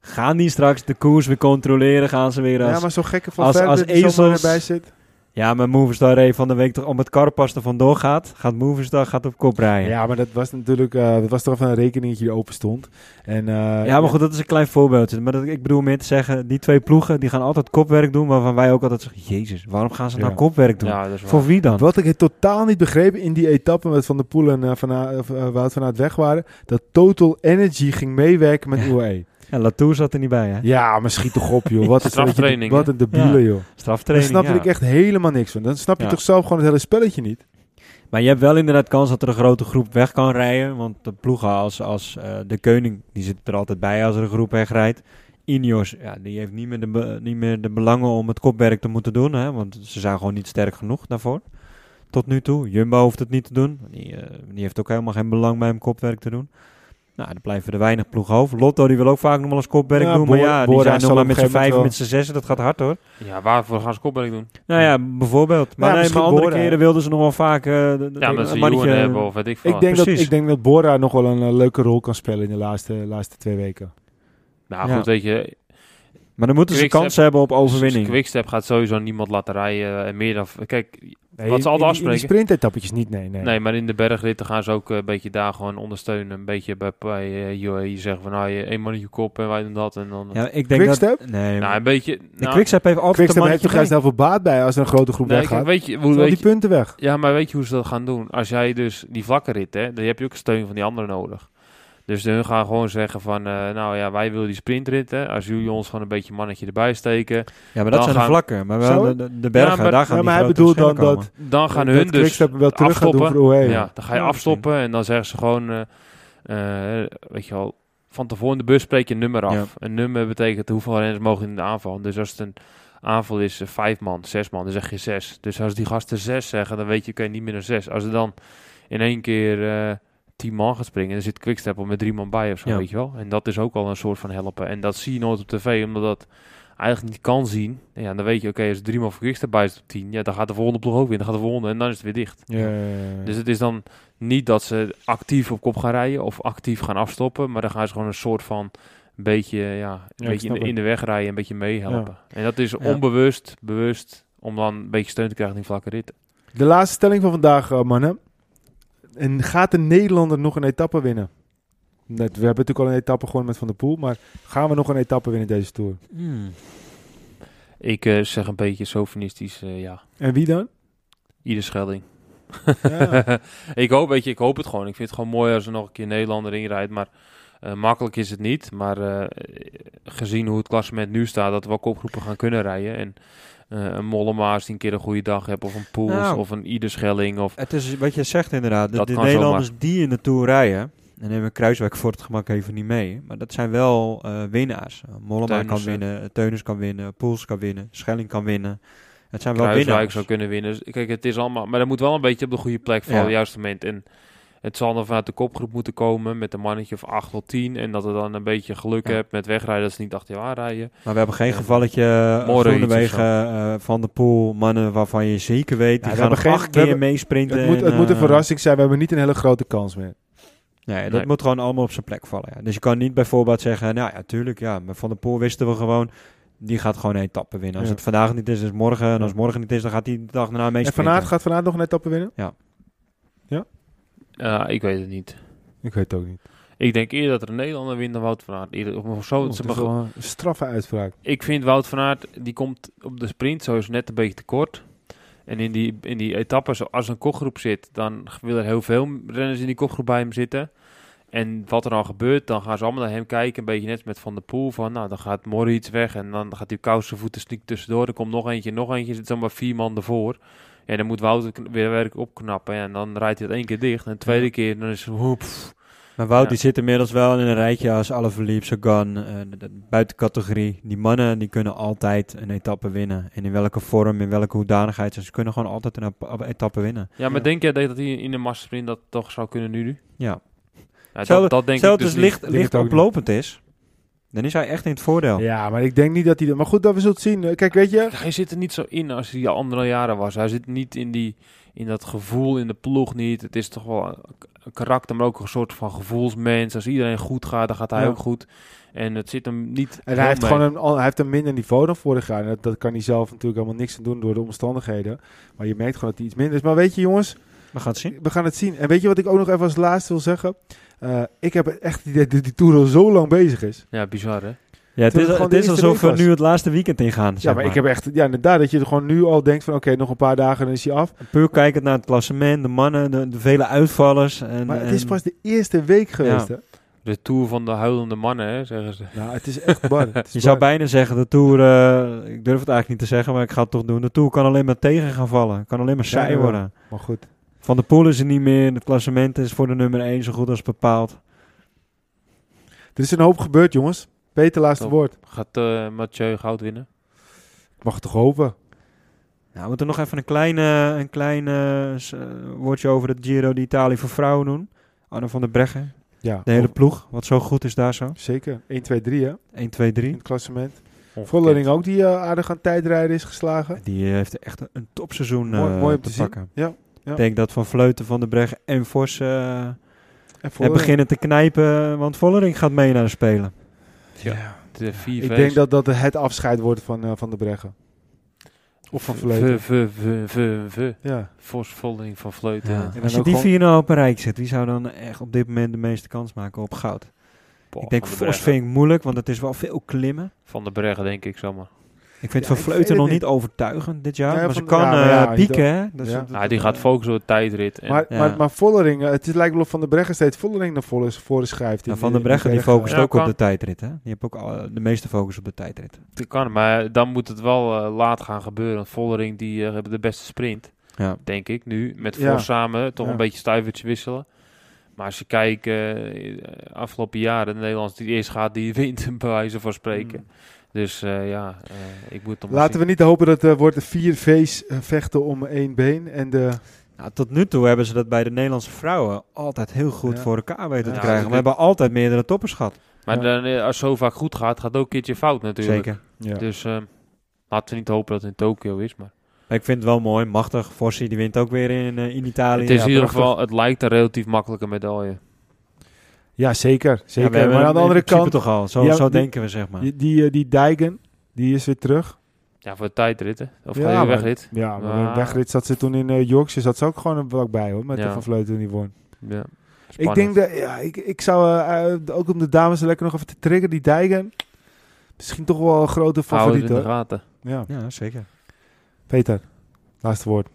[SPEAKER 2] gaan die straks de koers weer controleren. Gaan ze weer als...
[SPEAKER 1] ja, maar zo'n gekke van
[SPEAKER 2] als- als ezels-
[SPEAKER 1] erbij zit.
[SPEAKER 2] Ja, maar Movistar reed van de week toch om het Carapaz er vandoor gaat. Gaat Movistar gaat op kop rijden.
[SPEAKER 1] Ja, maar dat was natuurlijk... eh, dat was toch even een rekeningetje die open stond. En, eh,
[SPEAKER 2] Ja, maar goed, dat is een klein voorbeeldje. Maar dat, ik bedoel meer te zeggen, die twee ploegen die gaan altijd kopwerk doen, waarvan wij ook altijd zeggen, jezus, waarom gaan ze nou
[SPEAKER 1] Ja.
[SPEAKER 2] kopwerk doen?
[SPEAKER 3] ja, dat is waar.
[SPEAKER 2] Voor wie dan?
[SPEAKER 1] Wat ik het totaal niet begreep in die etappe met Van der Poel en eh, van, of, eh, Wout van Aert weg waren, dat Total Energy ging meewerken met
[SPEAKER 2] Ja.
[SPEAKER 1] UAE.
[SPEAKER 2] Ja, Latour zat er niet bij, hè?
[SPEAKER 1] Ja, maar schiet toch op, joh. Wat, een
[SPEAKER 3] Straftraining,
[SPEAKER 1] Wat een debiele,
[SPEAKER 2] Ja.
[SPEAKER 1] joh. Daar
[SPEAKER 2] Straftraining,
[SPEAKER 1] snapte
[SPEAKER 2] ja.
[SPEAKER 1] ik echt helemaal niks van. Dan snap je
[SPEAKER 2] Ja.
[SPEAKER 1] toch zelf gewoon het hele spelletje niet.
[SPEAKER 2] Maar je hebt wel inderdaad kans dat er een grote groep weg kan rijden. Want de ploegen als, als eh, de Koning, die zit er altijd bij als er een groep wegrijdt. Ineos, ja, die heeft niet meer, de niet meer de belangen om het kopwerk te moeten doen. Hè, want ze zijn gewoon niet sterk genoeg daarvoor. Tot nu toe. Jumbo hoeft het niet te doen. Die, eh, die heeft ook helemaal geen belang bij hem kopwerk te doen. Nou, dan blijven er weinig ploegen over. Lotto die wil ook vaak nog wel eens kopwerk
[SPEAKER 1] Ja,
[SPEAKER 2] doen. Maar ja, die zijn nog maar met z'n vijf, met z'n zessen. Dat gaat hard hoor.
[SPEAKER 3] Ja, waarvoor gaan ze kopwerk doen?
[SPEAKER 2] Nou ja, bijvoorbeeld. Maar, nee,
[SPEAKER 1] misschien
[SPEAKER 2] maar andere
[SPEAKER 1] Bora,
[SPEAKER 2] keren wilden ze nog wel vaak... eh,
[SPEAKER 3] Ja,
[SPEAKER 2] een
[SPEAKER 3] omdat ze
[SPEAKER 2] mannetje-
[SPEAKER 3] hebben of weet ik veel.
[SPEAKER 1] Ik denk, dat, ik denk dat Bora nog wel een eh, leuke rol kan spelen in de laatste, laatste twee weken.
[SPEAKER 3] Nou
[SPEAKER 2] Ja.
[SPEAKER 3] goed, weet je,
[SPEAKER 2] Maar dan moeten ze
[SPEAKER 3] Quickstep-
[SPEAKER 2] kans hebben op overwinning.
[SPEAKER 3] Quickstep gaat sowieso niemand laten rijden. En meer dan... Kijk,
[SPEAKER 1] Nee,
[SPEAKER 3] Wat ze
[SPEAKER 1] in-
[SPEAKER 3] altijd
[SPEAKER 1] in- In
[SPEAKER 3] afspreken.
[SPEAKER 1] die sprintetappetjes niet, nee. nee.
[SPEAKER 3] nee, maar in de bergritten gaan ze ook eh, een beetje daar gewoon ondersteunen. Een beetje bij, bij eh, UAE zeggen van, nou, je één mannetje kop en wij doen dat. En dan...
[SPEAKER 2] Ja, ik denk
[SPEAKER 1] Quickstep?
[SPEAKER 2] dat... Nee,
[SPEAKER 3] nou, een beetje...
[SPEAKER 2] de
[SPEAKER 3] Nou,
[SPEAKER 2] Quickstep heeft altijd
[SPEAKER 1] Quickstep
[SPEAKER 2] een
[SPEAKER 1] heeft er juist heel veel baat bij als er een grote groep
[SPEAKER 3] nee,
[SPEAKER 1] weggaat.
[SPEAKER 3] weet je, hoe, weet
[SPEAKER 1] die
[SPEAKER 3] je,
[SPEAKER 1] punten weg.
[SPEAKER 3] Ja, maar weet je hoe ze dat gaan doen? Als jij dus die vlakke rit, hè, dan heb je ook steun van die anderen nodig. Dus hun gaan gewoon zeggen van, eh, nou ja, wij willen die sprintrit. Hè. Als jullie ons gewoon een beetje mannetje erbij steken,
[SPEAKER 2] Ja, maar dat zijn de vlakken. Maar wel
[SPEAKER 1] Zo?
[SPEAKER 2] de, de bergen,
[SPEAKER 3] Ja, maar-
[SPEAKER 2] daar gaan
[SPEAKER 1] Ja, maar hij
[SPEAKER 2] grote
[SPEAKER 1] bedoelt dan dat...
[SPEAKER 3] dan gaan
[SPEAKER 1] dat
[SPEAKER 3] hun dus
[SPEAKER 1] wel terug gaan doen
[SPEAKER 3] afstoppen.
[SPEAKER 1] UE.
[SPEAKER 3] Ja, dan ga je
[SPEAKER 2] Ja,
[SPEAKER 3] afstoppen en dan zeggen ze gewoon, eh, eh, weet je wel, van tevoren in de bus spreek je een nummer af.
[SPEAKER 2] Ja.
[SPEAKER 3] Een nummer betekent hoeveel renners mogen in de aanval. Dus als het een aanval is vijf man, zes man, dan zeg je zes. Dus als die gasten zes zeggen, dan weet je, oké, niet meer dan zes. Als er dan in één keer eh tien man gaat springen, dan zit Quickstep met drie man bij of zo,
[SPEAKER 2] Ja.
[SPEAKER 3] weet je wel. En dat is ook al een soort van helpen. En dat zie je nooit op tv, omdat dat eigenlijk niet kan zien. Ja, dan weet je, oké, als er drie man voor Quickstep bij is op tien, ja, dan gaat de volgende ploeg ook weer, dan gaat de volgende en dan is het weer dicht.
[SPEAKER 1] Ja.
[SPEAKER 3] Dus het is dan niet dat ze actief op kop gaan rijden of actief gaan afstoppen, maar dan gaan ze gewoon een soort van een beetje, ja, een beetje in, de, in
[SPEAKER 1] het.
[SPEAKER 3] de weg rijden, een beetje meehelpen. En dat is onbewust, bewust, om dan een beetje steun te krijgen in vlakke ritten.
[SPEAKER 1] De laatste stelling van vandaag, eh, mannen. En gaat de Nederlander nog een etappe winnen? Net, we hebben natuurlijk al een etappe gewonnen met Van der Poel, maar gaan we nog een etappe winnen deze Tour?
[SPEAKER 2] Hmm.
[SPEAKER 3] Ik eh, zeg een beetje sofinistisch, eh, ja.
[SPEAKER 1] En wie dan?
[SPEAKER 3] Ieder Schelding.
[SPEAKER 1] Ja.
[SPEAKER 3] ik, hoop, weet je, ik hoop het gewoon. Ik vind het gewoon mooi als er nog een keer Nederlander in rijdt. Maar eh, makkelijk is het niet. Maar gezien hoe het klassement nu staat, dat we wel kopgroepen gaan kunnen rijden. En een Mollema als die een keer een goede dag hebt. Of een Poels
[SPEAKER 2] Nou.
[SPEAKER 3] of een Ieder Schelling. Of,
[SPEAKER 2] Het is wat je zegt inderdaad. De, de Nederlanders die in de Tour rijden, dan nemen Kruiswijk voor het gemak even niet mee. Maar dat zijn wel eh, winnaars. Uh, Mollema kan winnen, Teunus kan winnen, Poels kan winnen, Schelling kan winnen. Het zijn wel
[SPEAKER 3] Kruiswijk
[SPEAKER 2] winnaars.
[SPEAKER 3] zou kunnen winnen. Dus, kijk, het is allemaal... Maar dat moet wel een beetje op de goede plek vallen,
[SPEAKER 2] Ja.
[SPEAKER 3] juiste moment. En het zal dan vanuit de kopgroep moeten komen met een mannetje of 8 tot 10. En dat er dan een beetje geluk
[SPEAKER 2] Ja.
[SPEAKER 3] hebt met wegrijden dat ze niet achter jou aanrijden.
[SPEAKER 2] Maar we hebben geen
[SPEAKER 3] Ja.
[SPEAKER 2] gevalletje uh,
[SPEAKER 3] Moritz
[SPEAKER 2] Groenewegen, eh, Van de Poel, mannen waarvan je zeker weet, die
[SPEAKER 1] we
[SPEAKER 2] gaan
[SPEAKER 1] hebben
[SPEAKER 2] nog
[SPEAKER 1] geen-
[SPEAKER 2] acht
[SPEAKER 1] we
[SPEAKER 2] keer
[SPEAKER 1] hebben-
[SPEAKER 2] meesprinten.
[SPEAKER 1] het, moet, het
[SPEAKER 2] en,
[SPEAKER 1] moet een
[SPEAKER 2] eh,
[SPEAKER 1] verrassing zijn. We hebben niet een hele grote kans meer.
[SPEAKER 2] Nee, dat
[SPEAKER 3] Nee.
[SPEAKER 2] moet gewoon allemaal op zijn plek vallen. Ja. Dus je kan niet bijvoorbeeld zeggen, nou ja, tuurlijk, ja, maar Van der Poel wisten we gewoon, die gaat gewoon een etappe winnen. Als
[SPEAKER 1] Ja.
[SPEAKER 2] het vandaag niet is, is het morgen. En als
[SPEAKER 1] Ja.
[SPEAKER 2] het morgen niet is, dan gaat hij de dag daarna
[SPEAKER 1] En
[SPEAKER 2] meesprinten.
[SPEAKER 1] Van Aert gaat Van Aert nog een etappe winnen?
[SPEAKER 3] Ja, ik weet het niet.
[SPEAKER 1] Ik weet het ook niet.
[SPEAKER 3] Ik denk eerder dat er een Nederlander wint dan Wout van Aert. Eerder, of zo,
[SPEAKER 1] Oh, is een straffe uitspraak.
[SPEAKER 3] ik vind Wout van Aert, die komt op de sprint sowieso net een beetje tekort. En in die, in die etappes, als een kopgroep zit, dan willen er heel veel renners in die kopgroep bij hem zitten. En wat er dan gebeurt, dan gaan ze allemaal naar hem kijken. Een beetje net met Van der Poel. Van, nou, dan gaat Moritz weg en dan gaat die kousenvoeten sneak tussendoor. Er komt nog eentje, nog eentje. Er zit zomaar vier man ervoor. Ja, dan moet Wout het weer werk opknappen. En dan rijdt hij het één keer dicht. En de tweede keer, dan is het...
[SPEAKER 2] Maar Wout
[SPEAKER 3] Ja.
[SPEAKER 2] die zit inmiddels wel in een rijtje als Alaphilippe, Sagan, eh, de, de buitencategorie. Die mannen die kunnen altijd een etappe winnen. En in welke vorm, in welke hoedanigheid. Ze kunnen gewoon altijd een etappe winnen.
[SPEAKER 3] Ja, maar
[SPEAKER 1] Ja.
[SPEAKER 3] denk jij dat hij in de massasprint dat toch zou kunnen nu?
[SPEAKER 2] Ja.
[SPEAKER 3] Ja,
[SPEAKER 2] Hetzelfde-
[SPEAKER 3] dat, dat denk ik
[SPEAKER 2] het
[SPEAKER 3] dus
[SPEAKER 2] dus licht, licht oplopend is, dan is hij echt in het voordeel.
[SPEAKER 1] Ja, maar ik denk niet dat hij... dat- Maar goed, dat we zullen het zien. Kijk, weet je...
[SPEAKER 3] Hij zit er niet zo in als hij andere jaren was. Hij zit niet in, die, in dat gevoel in de ploeg niet. Het is toch wel een, karakter, maar ook een soort van gevoelsmens. Als iedereen goed gaat, dan gaat hij
[SPEAKER 1] Ja.
[SPEAKER 3] ook goed. En het zit hem niet
[SPEAKER 1] En hij heeft
[SPEAKER 3] mee.
[SPEAKER 1] gewoon een, hij heeft een minder niveau dan vorig jaar. En dat, dat kan hij zelf natuurlijk helemaal niks aan doen door de omstandigheden. Maar je merkt gewoon dat hij iets minder is. Maar weet je jongens,
[SPEAKER 2] We gaan het zien.
[SPEAKER 1] we gaan het zien. En weet je wat ik ook nog even als laatste wil zeggen? Eh, ik heb echt het idee dat die Tour al zo lang bezig is.
[SPEAKER 3] Ja, bizar hè?
[SPEAKER 2] Ja, het is,
[SPEAKER 1] het
[SPEAKER 2] is alsof we nu het laatste weekend ingaan.
[SPEAKER 1] Ja, maar ik heb echt... Ja, inderdaad. Dat je er gewoon nu al denkt van... Oké, nog een paar dagen dan is hij af.
[SPEAKER 2] Puur kijkend naar het klassement, de mannen, de, de vele uitvallers. En,
[SPEAKER 1] Maar het is pas de eerste week geweest, hè?
[SPEAKER 3] De Tour van de huilende mannen, hè, zeggen ze.
[SPEAKER 1] Nou, het is echt bar. Het is
[SPEAKER 2] Je zou bijna zeggen, de Tour, eh, ik durf het eigenlijk niet te zeggen, maar ik ga het toch doen. De Tour kan alleen maar tegen gaan vallen. Kan alleen maar saai worden.
[SPEAKER 1] Maar goed.
[SPEAKER 2] Van de Poel is er niet meer. Het klassement is voor de nummer 1 zo goed als bepaald.
[SPEAKER 1] Er is een hoop gebeurd, jongens. Peter, laatste
[SPEAKER 3] Top.
[SPEAKER 1] woord.
[SPEAKER 3] Gaat eh Mathieu goud winnen?
[SPEAKER 1] Ik mag het toch hopen.
[SPEAKER 2] Nou, we moeten nog even een klein, een klein eh, woordje over het Giro d'Italia voor vrouwen doen. Arno van der Breggen,
[SPEAKER 1] Ja,
[SPEAKER 2] de hele ploeg, wat zo goed is daar zo.
[SPEAKER 1] zeker. 1, 2, 3 hè,
[SPEAKER 2] 1, 2,
[SPEAKER 1] in
[SPEAKER 2] 3.
[SPEAKER 1] het klassement. Vollering ook, die eh, aardig aan tijdrijden is geslagen.
[SPEAKER 2] Die heeft echt een, topseizoen
[SPEAKER 1] mooi,
[SPEAKER 2] eh,
[SPEAKER 1] mooi om
[SPEAKER 2] te, pakken.
[SPEAKER 1] Ja.
[SPEAKER 2] Ik denk dat Van Vleuten, Van der Breggen en Vos eh,
[SPEAKER 1] En
[SPEAKER 2] het
[SPEAKER 1] Vollering.
[SPEAKER 2] beginnen te knijpen, want Vollering gaat mee naar de Spelen.
[SPEAKER 3] Ja. De vier
[SPEAKER 1] Ik denk dat dat het afscheid wordt van, eh, van de Breggen. Of van Vleuten.
[SPEAKER 3] V, v, v, v, v.
[SPEAKER 1] Ja.
[SPEAKER 3] Vos, Volding van Vleuten.
[SPEAKER 2] Ja.
[SPEAKER 1] Dan
[SPEAKER 2] Als je die vier nou op een rijk zet, wie zou dan echt op dit moment de meeste kans maken op goud? ik denk
[SPEAKER 3] de
[SPEAKER 2] Vos vind ik moeilijk, want het is wel veel klimmen.
[SPEAKER 3] Van de Breggen, denk ik zomaar.
[SPEAKER 2] Ik vind
[SPEAKER 1] Ja,
[SPEAKER 2] Van Vleuten nog niet overtuigend dit jaar.
[SPEAKER 1] Ja,
[SPEAKER 2] maar ze kan
[SPEAKER 1] ja, maar
[SPEAKER 2] eh, pieken, hè? Dus dat-
[SPEAKER 3] die gaat focussen op de tijdrit. En
[SPEAKER 1] Maar,
[SPEAKER 2] Ja.
[SPEAKER 1] maar, maar Vollering, eh, het is lijkt wel of Van de Breggen steeds Vollering naar voren, voren schrijft.
[SPEAKER 2] Van
[SPEAKER 1] de-
[SPEAKER 2] der Breggen die focust
[SPEAKER 3] Ja,
[SPEAKER 2] ook op de tijdrit, hè? Die heeft ook al, de meeste focus op de tijdrit.
[SPEAKER 3] dat kan, maar dan moet het wel eh, laat gaan gebeuren. Want Vollering die eh, hebben de beste sprint,
[SPEAKER 2] Ja.
[SPEAKER 3] denk ik nu. Met
[SPEAKER 1] Ja.
[SPEAKER 3] Vos samen toch
[SPEAKER 1] Ja.
[SPEAKER 3] een beetje stuivertje wisselen. Maar als je kijkt, eh, afgelopen jaren, de Nederlands die eerst gaat, die wint, bij wijze van spreken.
[SPEAKER 1] Mm.
[SPEAKER 3] Dus eh, ja, eh, ik moet
[SPEAKER 1] Laten
[SPEAKER 3] zien.
[SPEAKER 1] we niet hopen dat er wordt de vier V's eh, vechten om één been. En de,
[SPEAKER 2] Nou, tot nu toe hebben ze dat bij de Nederlandse vrouwen altijd heel goed
[SPEAKER 1] Ja.
[SPEAKER 2] voor elkaar weten
[SPEAKER 1] Ja,
[SPEAKER 2] te krijgen. We hebben altijd meerdere toppers gehad.
[SPEAKER 3] Maar
[SPEAKER 1] Ja.
[SPEAKER 3] dan, eh, als het zo vaak goed gaat, gaat het ook een keertje fout natuurlijk.
[SPEAKER 2] Zeker.
[SPEAKER 1] ja.
[SPEAKER 3] Dus eh, laten we niet hopen dat het in Tokio is. Maar
[SPEAKER 2] ik vind het wel mooi. Machtig. Fossi die wint ook weer in, eh, in Italië.
[SPEAKER 3] het is
[SPEAKER 2] Ja,
[SPEAKER 3] in ieder geval, het lijkt een relatief makkelijke medaille.
[SPEAKER 1] Ja, zeker. Zeker. maar aan de andere kant,
[SPEAKER 2] toch al. Zo,
[SPEAKER 1] Ja,
[SPEAKER 2] zo
[SPEAKER 1] die-
[SPEAKER 2] denken we, zeg maar.
[SPEAKER 1] die, die, eh, die Dijgen, die is weer terug.
[SPEAKER 3] Ja, voor de tijdritten. Of
[SPEAKER 1] Ja,
[SPEAKER 3] ga je
[SPEAKER 1] maar-
[SPEAKER 3] wegrit.
[SPEAKER 1] Ja, maar
[SPEAKER 3] Ah.
[SPEAKER 1] wegrit zat ze toen in eh, Yorkshire, zat ze ook gewoon een vlak bij hoor, met
[SPEAKER 3] Ja.
[SPEAKER 1] de Van Vleuten die won.
[SPEAKER 3] Ja.
[SPEAKER 1] Ik denk dat, ja, ik, ik zou eh, ook om de dames lekker nog even te triggeren, die Dijgen. Misschien toch wel een grote favoriet
[SPEAKER 3] in de
[SPEAKER 1] hoor.
[SPEAKER 3] gaten.
[SPEAKER 1] Ja.
[SPEAKER 2] Ja, zeker.
[SPEAKER 1] Peter, laatste woord.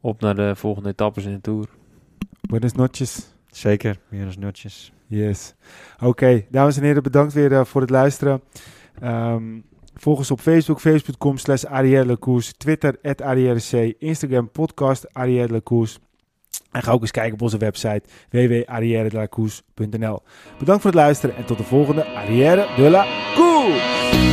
[SPEAKER 3] Op naar de volgende etappes in de Tour.
[SPEAKER 1] Buenas noches.
[SPEAKER 2] Zeker. Meer dan nutjes.
[SPEAKER 1] Yes. Oké, dames en heren, bedankt weer eh, voor het luisteren. Ehm, volg ons op Facebook, facebook.com slash Twitter, at Instagram, podcast Arrière. En ga ook eens kijken op onze website www.arrièredelacours.nl. Bedankt voor het luisteren en tot de volgende Arrière de la!